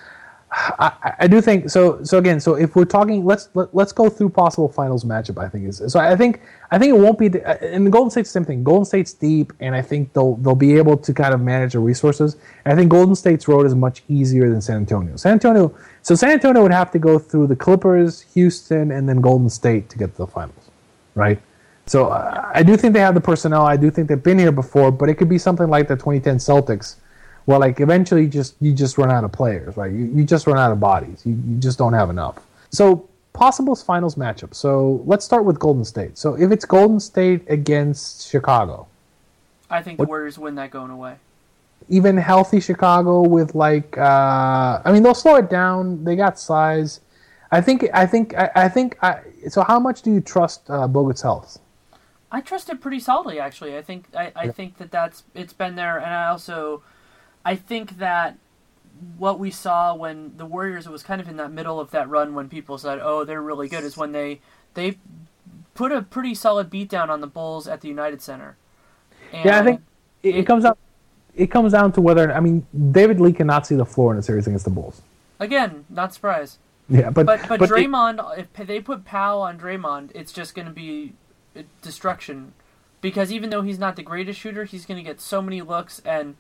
I, I, do think so. So again, so if we're talking, let's let, us let us go through possible finals matchup. I think is so. I think I think it won't be. The Golden State's same thing. Golden State's deep, and I think they'll they'll be able to kind of manage their resources. And I think Golden State's road is much easier than San Antonio. San Antonio. So San Antonio would have to go through the Clippers, Houston, and then Golden State to get to the finals, right? So uh, I do think they have the personnel. I do think they've been here before, but it could be something like the 2010 Celtics well, like eventually, just you just run out of players, right? You, you just run out of bodies. You, you just don't have enough. So possible finals matchup. So let's start with Golden State. So if it's Golden State against Chicago, I think the Warriors win that going away. Even healthy Chicago with like, uh, I mean, they'll slow it down. They got size. I think. I think. I, I think. I, so how much do you trust uh, Bogut's health? I trust it pretty solidly, actually. I think. I, I think that that's it's been there, and I also I think that what we saw when the Warriors was kind of in that middle of that run when people said, "Oh, they're really good," is when they they put a pretty solid beatdown on the Bulls at the United Center. And yeah, I think it, it comes out. It comes down to whether I mean David Lee cannot see the floor in a series against the Bulls. Again, not surprised. Yeah, but but, but, but Draymond, it, if they put Powell on Draymond, it's just going to be destruction. Because even though he's not the greatest shooter, he's going to get so many looks and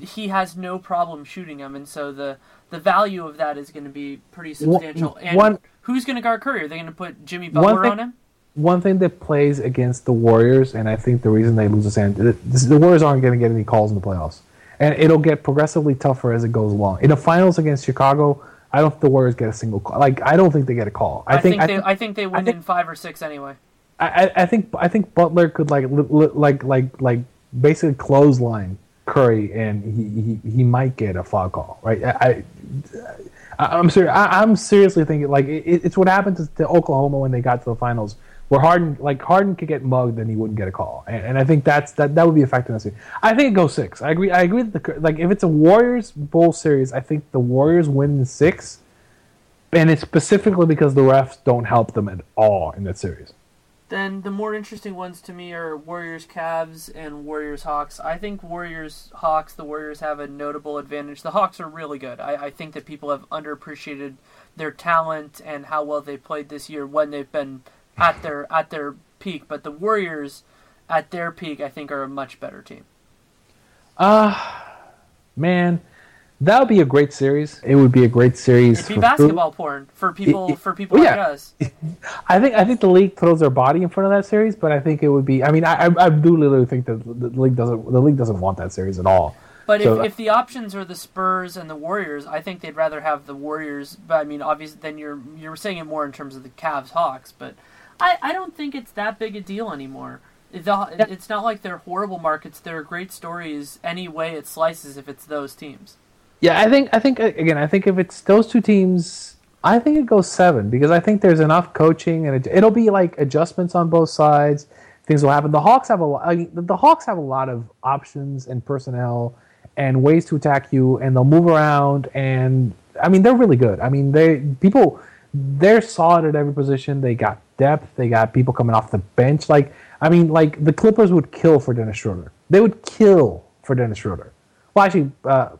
he has no problem shooting him, and so the the value of that is going to be pretty substantial. And one, who's going to guard Curry? Are they going to put Jimmy Butler thing, on him? One thing that plays against the Warriors, and I think the reason they lose the San the, Warriors aren't going to get any calls in the playoffs, and it'll get progressively tougher as it goes along. In the finals against Chicago, I don't think the Warriors get a single call. Like I don't think they get a call. I, I think, think, they, I think they win think, in five or six anyway. I, I think I think Butler could like like like like basically clothesline Curry, and he, he, he might get a foul call, right? I, I am serious. I, am seriously thinking like it, it's what happened to, to, Oklahoma when they got to the finals, where Harden like Harden could get mugged and he wouldn't get a call, and, and I think that's that that would be effective in this. I think it goes six. I agree. I agree that the like if it's a Warriors Bowl series, I think the Warriors win in six, and it's specifically because the refs don't help them at all in that series. Then the more interesting ones to me are Warriors Cavs and Warriors Hawks. I think Warriors Hawks, the Warriors have a notable advantage. The Hawks are really good. I, I think that people have underappreciated their talent and how well they played this year when they've been at their at their peak. But the Warriors at their peak I think are a much better team. Uh, man that would be a great series. It would be a great series. It'd be basketball food. porn for people it, for people yeah. like us. I think I think the league throws their body in front of that series, but I think it would be. I mean, I I, I do literally think that the league doesn't the league doesn't want that series at all. But so, if, if the options are the Spurs and the Warriors, I think they'd rather have the Warriors. But I mean, obviously, then you're you're saying it more in terms of the Cavs Hawks. But I I don't think it's that big a deal anymore. It's not like they're horrible markets. They're great stories any way it slices if it's those teams. Yeah, I think I think again, I think if it's those two teams, I think it goes seven because I think there's enough coaching and it, will be like adjustments on both sides. Things will happen. The Hawks have a lot. The Hawks have a lot of options and personnel and ways to attack you, and they'll move around. And I mean, they're really good. I mean, they people they're solid at every position. They got depth. They got people coming off the bench. Like I mean, like the Clippers would kill for Dennis Schroeder. They would kill for Dennis Schroeder. Well, actually, uh,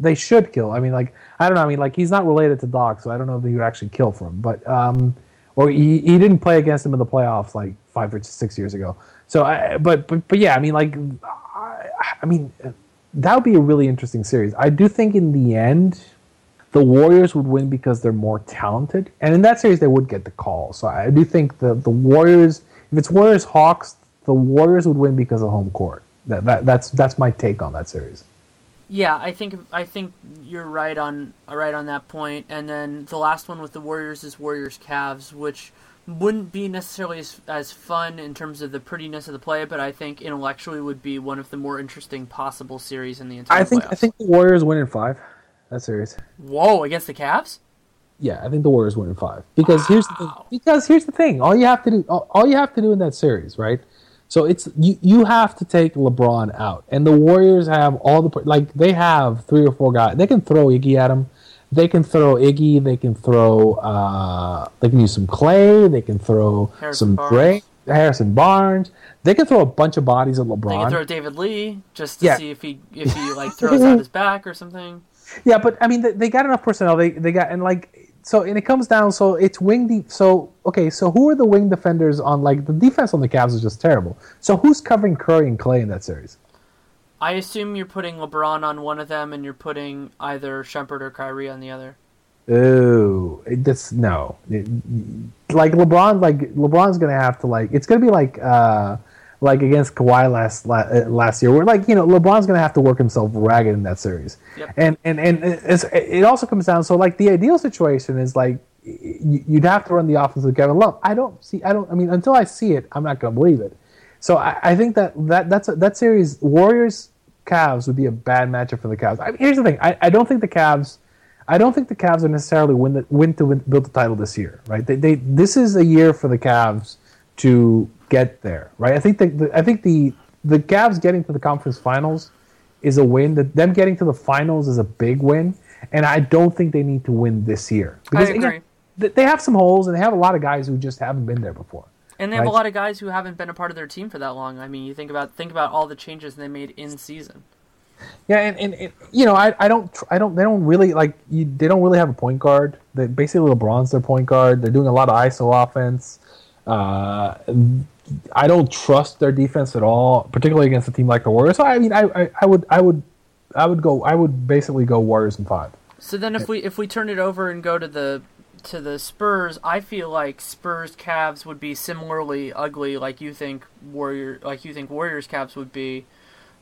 they should kill. I mean, like I don't know. I mean, like he's not related to Doc, so I don't know if he would actually kill for him. But um, or he, he didn't play against him in the playoffs like five or six years ago. So, I, but but but yeah, I mean, like I, I mean, that would be a really interesting series. I do think in the end, the Warriors would win because they're more talented, and in that series they would get the call. So I do think the the Warriors, if it's Warriors Hawks, the Warriors would win because of home court. That, that that's that's my take on that series. Yeah, I think I think you're right on right on that point. And then the last one with the Warriors is Warriors Cavs, which wouldn't be necessarily as, as fun in terms of the prettiness of the play, but I think intellectually would be one of the more interesting possible series in the entire. I think playoffs. I think the Warriors win in five. That series. Whoa, against the Cavs? Yeah, I think the Warriors win in five because wow. here's the thing. Because here's the thing. All you have to do, all, all you have to do in that series, right, so it's you, you have to take LeBron out, and the Warriors have all the like they have three or four guys. They can throw Iggy at him. They can throw Iggy. They can throw. Uh, they can use some Clay. They can throw Harrison some Gray, Harrison Barnes. They can throw a bunch of bodies at LeBron. They can throw David Lee just to yeah. see if he if he like throws out his back or something. Yeah, but I mean, they, they got enough personnel. They they got and like so and it comes down so it's wing deep so okay so who are the wing defenders on like the defense on the Cavs is just terrible. So who's covering Curry and Clay in that series? I assume you're putting LeBron on one of them and you're putting either Shumpert or Kyrie on the other. Oh that's no. It, like LeBron like LeBron's gonna have to like it's gonna be like uh like against Kawhi last uh, last year, where like you know LeBron's going to have to work himself ragged in that series, yep. and and and it also comes down. So like the ideal situation is like you'd have to run the offense with Kevin Love. I don't see. I don't. I mean, until I see it, I'm not going to believe it. So I, I, think that that that's a, that series Warriors Cavs would be a bad matchup for the Cavs. I mean, here's the thing. I, I don't think the Cavs. I don't think the Cavs are necessarily win the win to win, build the title this year, right? They, they this is a year for the Cavs to get there, right? I think the, the I think the the Cavs getting to the conference finals is a win. That them getting to the finals is a big win, and I don't think they need to win this year because again, they have some holes and they have a lot of guys who just haven't been there before. And they have right? a lot of guys who haven't been a part of their team for that long. I mean, you think about think about all the changes they made in season. Yeah, and, and, and, you know, I, I don't I don't they don't really like you, they don't really have a point guard. They basically LeBron's their point guard. They're doing a lot of ISO offense. Uh, I don't trust their defense at all, particularly against a team like the Warriors. So I mean, I, I, I would I would I would go I would basically go Warriors in five. So then, if we if we turn it over and go to the to the Spurs, I feel like Spurs Cavs would be similarly ugly, like you think Warrior like you think Warriors Cavs would be.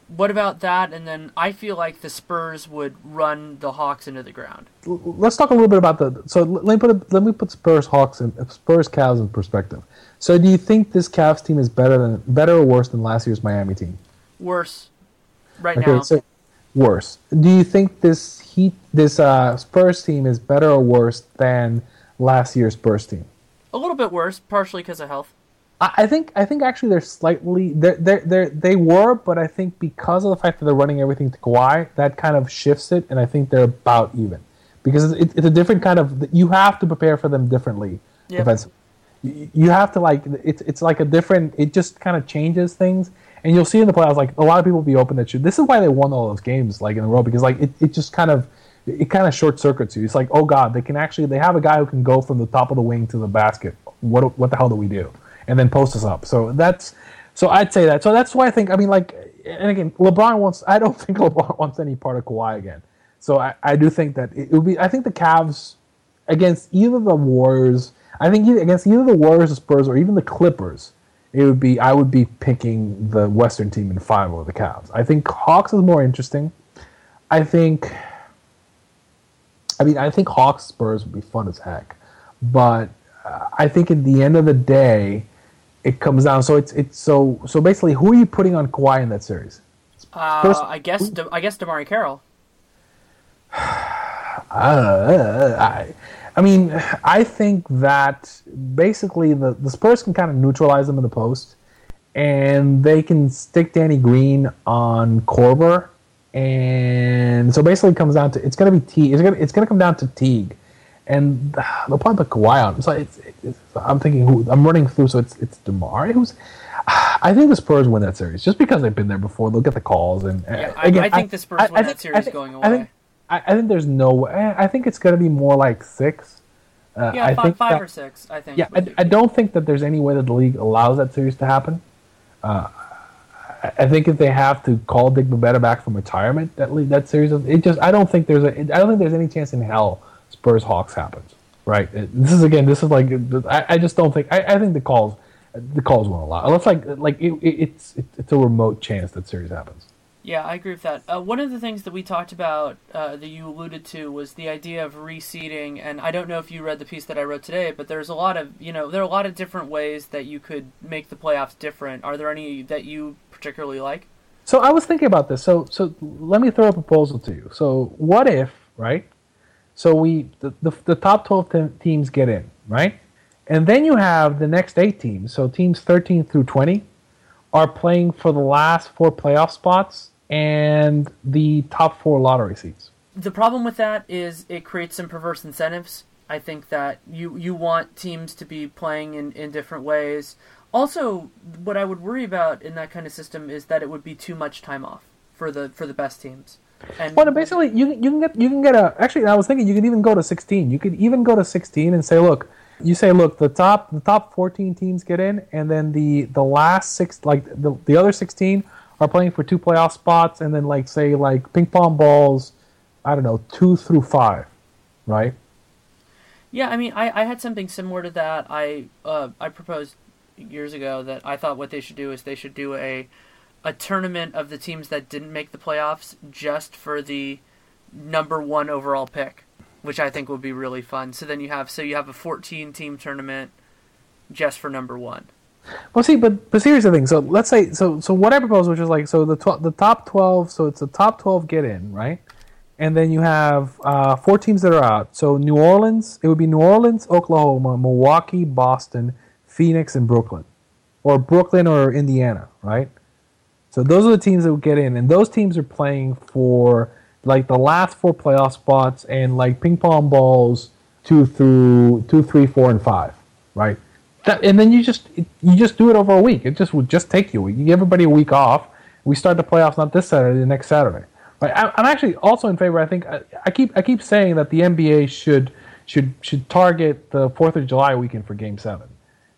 what about that? And then I feel like the Spurs would run the Hawks into the ground. Let's talk a little bit about the. So let me put it, let me put Spurs Hawks and Spurs Cavs in perspective. So do you think this Cavs team is better than better or worse than last year's Miami team? Worse, right okay, now. So worse. Do you think this Heat this uh, Spurs team is better or worse than last year's Spurs team? A little bit worse, partially because of health. I think I think actually they're slightly they they they they were, but I think because of the fact that they're running everything to Kawhi, that kind of shifts it, and I think they're about even because it's, it's a different kind of you have to prepare for them differently yep. defensively. You have to like it's it's like a different. It just kind of changes things, and you'll see in the playoffs like a lot of people be open that shoot. This is why they won all those games like in a row because like it, it just kind of it kind of short circuits you. It's like oh god, they can actually they have a guy who can go from the top of the wing to the basket. What what the hell do we do? and then post us up. So that's so I'd say that. So that's why I think I mean like and again LeBron wants I don't think LeBron wants any part of Kawhi again. So I, I do think that it would be I think the Cavs against either the Warriors I think either, against either the Warriors, the Spurs, or even the Clippers, it would be I would be picking the Western team in five over the Cavs. I think Hawks is more interesting. I think. I mean, I think Hawks Spurs would be fun as heck, but uh, I think at the end of the day, it comes down. So it's it's so so basically, who are you putting on Kawhi in that series? Uh, First, I guess De, I guess DeMarre Carroll. Uh, I, I mean, I think that basically the, the Spurs can kind of neutralize them in the post, and they can stick Danny Green on Korver, and so basically it comes down to it's going to be Teague. It's going it's going to come down to Teague and they'll probably put Kawhi on. So it's, it's, I'm thinking who I'm running through. So it's it's DeMarre who's. I think the Spurs win that series just because they've been there before. They'll get the calls and yeah, again, I, I, think the Spurs I, win that series going away. I think, I, think there's no way. I think it's going to be more like six. Uh, yeah, five, think five that, or six. I think. Yeah, I, I, don't think that there's any way that the league allows that series to happen. Uh, I think if they have to call Dick Bavetta back from retirement, that that series, it just I don't think there's a I don't think there's any chance in hell Spurs Hawks happens. Right. This is again. This is like I, I just don't think. I, I think the calls the calls won't allow unless like like it, it, it's it, it's a remote chance that series happens. Yeah, I agree with that. Uh, one of the things that we talked about uh, that you alluded to was the idea of reseeding, and I don't know if you read the piece that I wrote today, but there's a lot of you know there are a lot of different ways that you could make the playoffs different. Are there any that you particularly like? So I was thinking about this. So so let me throw a proposal to you. So what if right? So we the, the, the top 12 te- teams get in, right? And then you have the next eight teams. So teams 13 through 20 are playing for the last four playoff spots and the top four lottery seats. The problem with that is it creates some perverse incentives. I think that you you want teams to be playing in, in different ways. Also, what I would worry about in that kind of system is that it would be too much time off for the for the best teams. And well, basically, you you can get you can get a. Actually, I was thinking you could even go to 16. You could even go to 16 and say, look, you say, look, the top the top 14 teams get in, and then the the last six, like the the other 16 are playing for two playoff spots, and then like say like ping pong balls, I don't know, two through five, right? Yeah, I mean, I, I had something similar to that. I uh, I proposed years ago that I thought what they should do is they should do a a tournament of the teams that didn't make the playoffs just for the number one overall pick, which I think would be really fun. So then you have so you have a 14 team tournament just for number one. Well, see, but but here's the thing. So let's say so so what I propose, which is like so the tw- the top 12. So it's the top 12 get in, right? And then you have uh, four teams that are out. So New Orleans, it would be New Orleans, Oklahoma, Milwaukee, Boston, Phoenix, and Brooklyn, or Brooklyn or Indiana, right? So those are the teams that will get in, and those teams are playing for like the last four playoff spots and like ping pong balls two through two, three, four, and five, right? That, and then you just you just do it over a week. It just would just take you a week. You give everybody a week off. We start the playoffs not this Saturday, the next Saturday. Right? I, am actually also in favor. I think I, I keep I keep saying that the NBA should should should target the Fourth of July weekend for Game Seven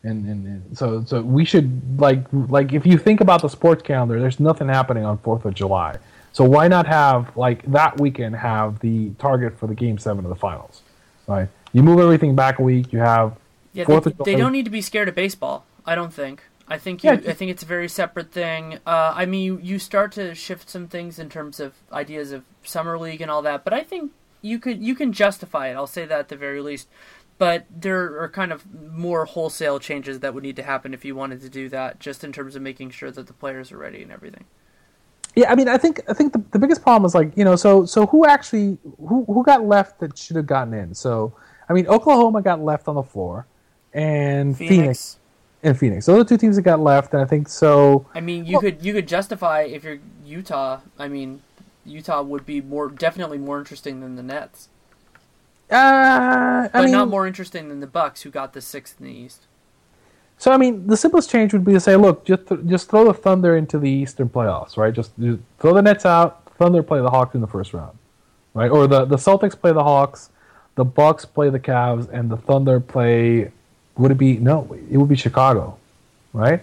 and, and, and, so so we should like like if you think about the sports calendar there's nothing happening on fourth of july so why not have like that weekend have the target for the game seven of the finals right you move everything back a week you have yeah they, they don't need to be scared of baseball i don't think I think you, Yeah. I think it's a very separate thing. Uh, I mean, you, you start to shift some things in terms of ideas of summer league and all that, but I think you could you can justify it. I'll say that at the very least. But there are kind of more wholesale changes that would need to happen if you wanted to do that, just in terms of making sure that the players are ready and everything. Yeah, I mean, I think I think the, the biggest problem is like you know, so so who actually who who got left that should have gotten in? So I mean, Oklahoma got left on the floor, and Phoenix, and Phoenix. Those are the two teams that got left, and I think so. I mean, you could you could justify if you're Utah. I mean, Utah would be more definitely more interesting than the Nets, Uh, I but mean, not more interesting than the Bucks, who got the sixth in the East. So I mean, the simplest change would be to say, look, just th- just throw the Thunder into the Eastern playoffs, right? Just, just throw the Nets out. Thunder play the Hawks in the first round, right? Or the the Celtics play the Hawks, the Bucks play the Cavs, and the Thunder play. Would it be no? It would be Chicago, right?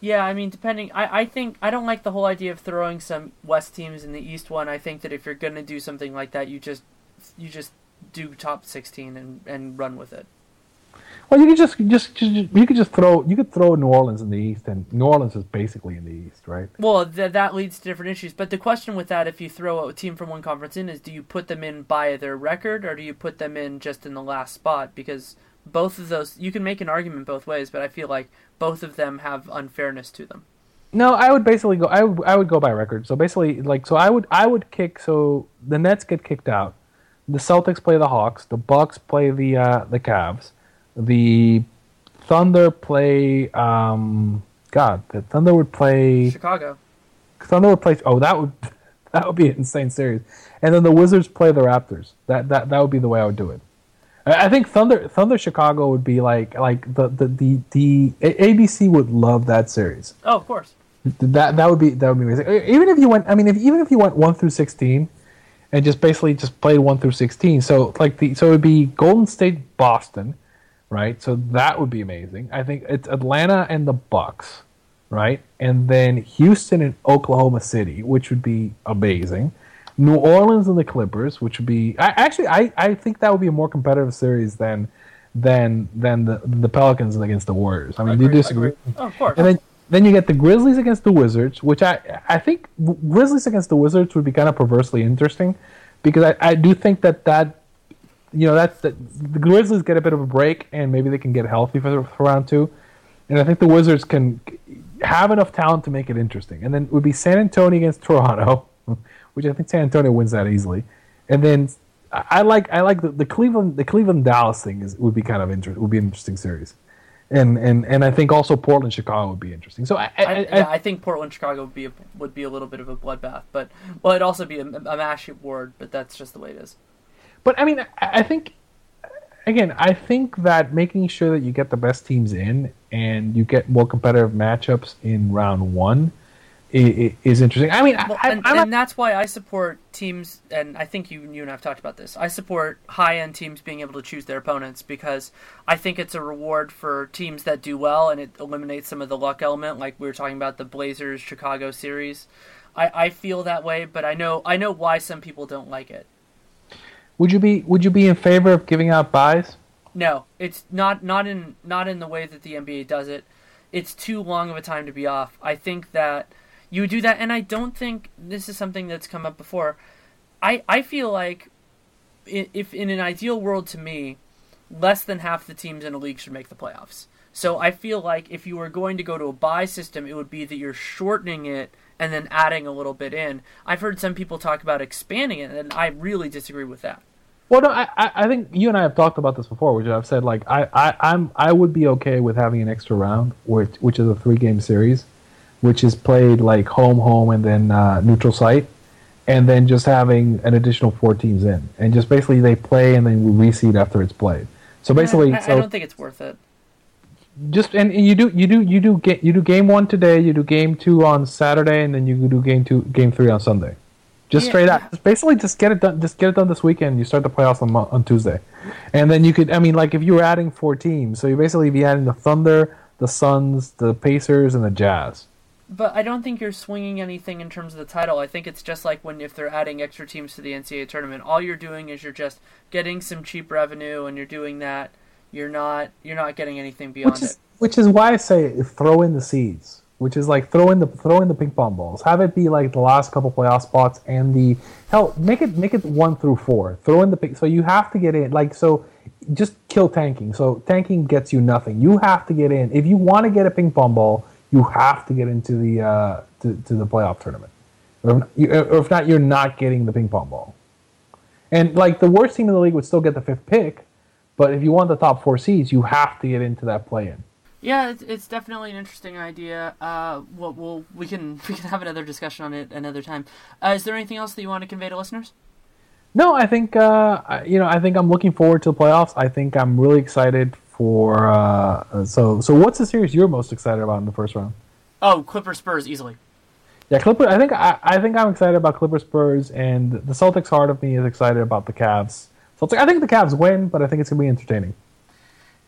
Yeah, I mean, depending. I, I think I don't like the whole idea of throwing some West teams in the East one. I think that if you're gonna do something like that, you just you just do top sixteen and, and run with it. Well, you could just just, just you could just throw you could throw New Orleans in the East, and New Orleans is basically in the East, right? Well, th- that leads to different issues. But the question with that, if you throw a team from one conference in, is do you put them in by their record or do you put them in just in the last spot? Because both of those, you can make an argument both ways, but I feel like both of them have unfairness to them. No, I would basically go. I would, I would go by record. So basically, like, so I would I would kick. So the Nets get kicked out. The Celtics play the Hawks. The Bucks play the uh, the Cavs. The Thunder play. Um, God, the Thunder would play. Chicago. Thunder would play. Oh, that would that would be an insane series. And then the Wizards play the Raptors. That that that would be the way I would do it. I think Thunder Thunder Chicago would be like like the the the, the ABC would love that series. Oh, of course. That that would be that would be amazing. Even if you went, I mean, if even if you went one through sixteen, and just basically just played one through sixteen. So like the so it would be Golden State, Boston, right? So that would be amazing. I think it's Atlanta and the Bucks, right? And then Houston and Oklahoma City, which would be amazing. New Orleans and the Clippers, which would be I, actually I, I think that would be a more competitive series than than than the the Pelicans against the Warriors. I mean, do you disagree? Oh, of course. And then then you get the Grizzlies against the Wizards, which I I think Grizzlies against the Wizards would be kind of perversely interesting, because I, I do think that that you know that's that the Grizzlies get a bit of a break and maybe they can get healthy for, for round two, and I think the Wizards can have enough talent to make it interesting. And then it would be San Antonio against Toronto, which I think San Antonio wins that easily, and then. I like I like the, the Cleveland the Cleveland Dallas thing is would be kind of interesting would be an interesting series, and and and I think also Portland Chicago would be interesting. So I, I, I, yeah, I think Portland Chicago would be a, would be a little bit of a bloodbath, but well, it'd also be a, a mash award, but that's just the way it is. but I mean I, I think again I think that making sure that you get the best teams in and you get more competitive matchups in round one is, is interesting. I mean Well, I, and, and that's why I support teams, and I think you you and I've talked about this. I support high end teams being able to choose their opponents because I think it's a reward for teams that do well, and it eliminates some of the luck element, like we were talking about the Blazers Chicago series. I, I feel that way, but I know I know why some people don't like it. would you be would you be in favor of giving out byes? No, it's not not in not in the way that the NBA does it. It's too long of a time to be off. I think that you do that, and I don't think this is something that's come up before. I I feel like if in an ideal world to me, less than half the teams in a league should make the playoffs. So I feel like if you were going to go to a bye system, it would be that you're shortening it and then adding a little bit in. I've heard some people talk about expanding it, and I really disagree with that. Well, no, I, I think you and I have talked about this before, which I've said like I, I I'm I would be okay with having an extra round, which which is a three game series, which is played like home home and then uh, neutral site, and then just having an additional four teams in, and just basically they play and then we reseed after it's played. So basically, I, I so don't think it's worth it. just and, and you do you do you do get you do game one today, you do game two on Saturday, and then you do game two game three on Sunday. Just Yeah, straight yeah. out. Just basically, just get it done. Just get it done this weekend. You start the playoffs on on Tuesday, and then you could. I mean, like if you were adding four teams, so you basically be adding the Thunder, the Suns, the Pacers, and the Jazz. But I don't think you're swinging anything in terms of the title. I think it's just like when if they're adding extra teams to the NCAA tournament, all you're doing is you're just getting some cheap revenue, and you're doing that. You're not you're not getting anything beyond Which is it. which is why I say throw in the seeds, which is like throw in the throw in the ping pong balls. Have it be like the last couple playoff spots and the hell make it make it one through four. Throw in the ping. So you have to get in. Like so, just kill tanking. So tanking gets you nothing. You have to get in if you want to get a ping pong ball. You have to get into the uh, to, to the playoff tournament. Or if, or if not, you're not getting the ping pong ball. And like the worst team in the league would still get the fifth pick, but if you want the top four seeds, you have to get into that play-in. Yeah, it's, it's definitely an interesting idea. Uh, well, we'll, we can we can have another discussion on it another time. Uh, is there anything else that you want to convey to listeners? No, I think uh, you know. I think I'm looking forward to the playoffs. I think I'm really excited for. Uh, so, so what's the series you're most excited about in the first round? Oh, Clippers Spurs easily. Yeah, Clipper. I think I, I think I'm excited about Clippers Spurs, and the Celtics heart of me is excited about the Cavs. Celtics. I think the Cavs win, but I think it's gonna be entertaining.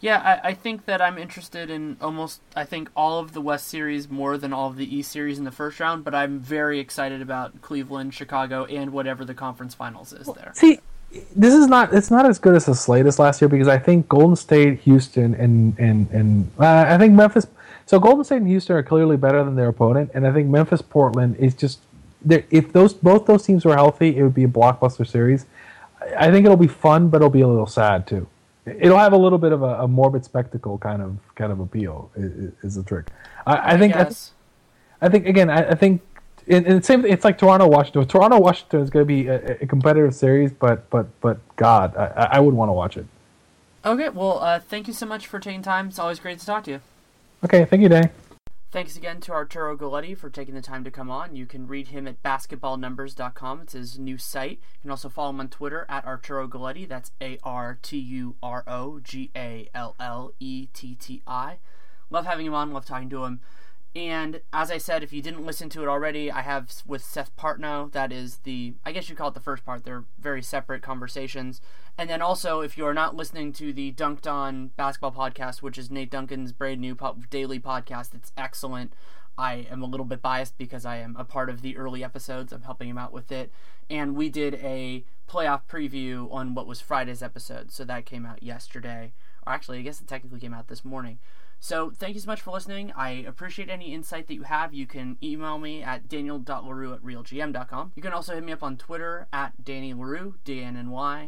Yeah, I, I, think that I'm interested in almost I think all of the West series more than all of the East series in the first round, but I'm very excited about Cleveland, Chicago, and whatever the conference finals is there. See, this is not it's not as good as the slate as last year because I think Golden State, Houston, and and and uh, I think Memphis. So Golden State and Houston are clearly better than their opponent, and I think Memphis, Portland is just if those both those teams were healthy, it would be a blockbuster series. I think it'll be fun, but it'll be a little sad too. It'll have a little bit of a, a morbid spectacle kind of kind of appeal. Is, is the trick? I, I think. I, I, think again. I, I think and, and same. It's like Toronto Washington. Toronto Washington is going to be a, a, competitive series, but but but God, I, I would want to watch it. Okay, well, uh, thank you so much for taking time. It's always great to talk to you. Okay, thank you, Danny. Thanks again to Arturo Galletti for taking the time to come on. You can read him at basketballnumbers.com. It's his new site. You can also follow him on Twitter at Arturo Galletti. That's A R T U R O G A L L E T T I. Love having him on, love talking to him. And as I said, if you didn't listen to it already, I have with Seth Partnow. That is the, I guess you call it the first part. They're very separate conversations. And then also, if you are not listening to the Dunc'd On Basketball podcast, which is Nate Duncan's brand new daily podcast, it's excellent. I am a little bit biased because I am a part of the early episodes. I'm helping him out with it. And we did a playoff preview on what was Friday's episode. So that came out yesterday. Or actually, I guess it technically came out this morning. So thank you so much for listening. I appreciate any insight that you have. You can email me at daniel.leroux at realgm.com. You can also hit me up on Twitter at Danny Leroux, D-A-N-N-Y-L-E-R-O-U-X.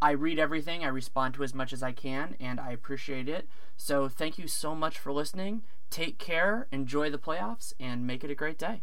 I read everything. I respond to as much as I can, and I appreciate it. So thank you so much for listening. Take care, enjoy the playoffs, and make it a great day.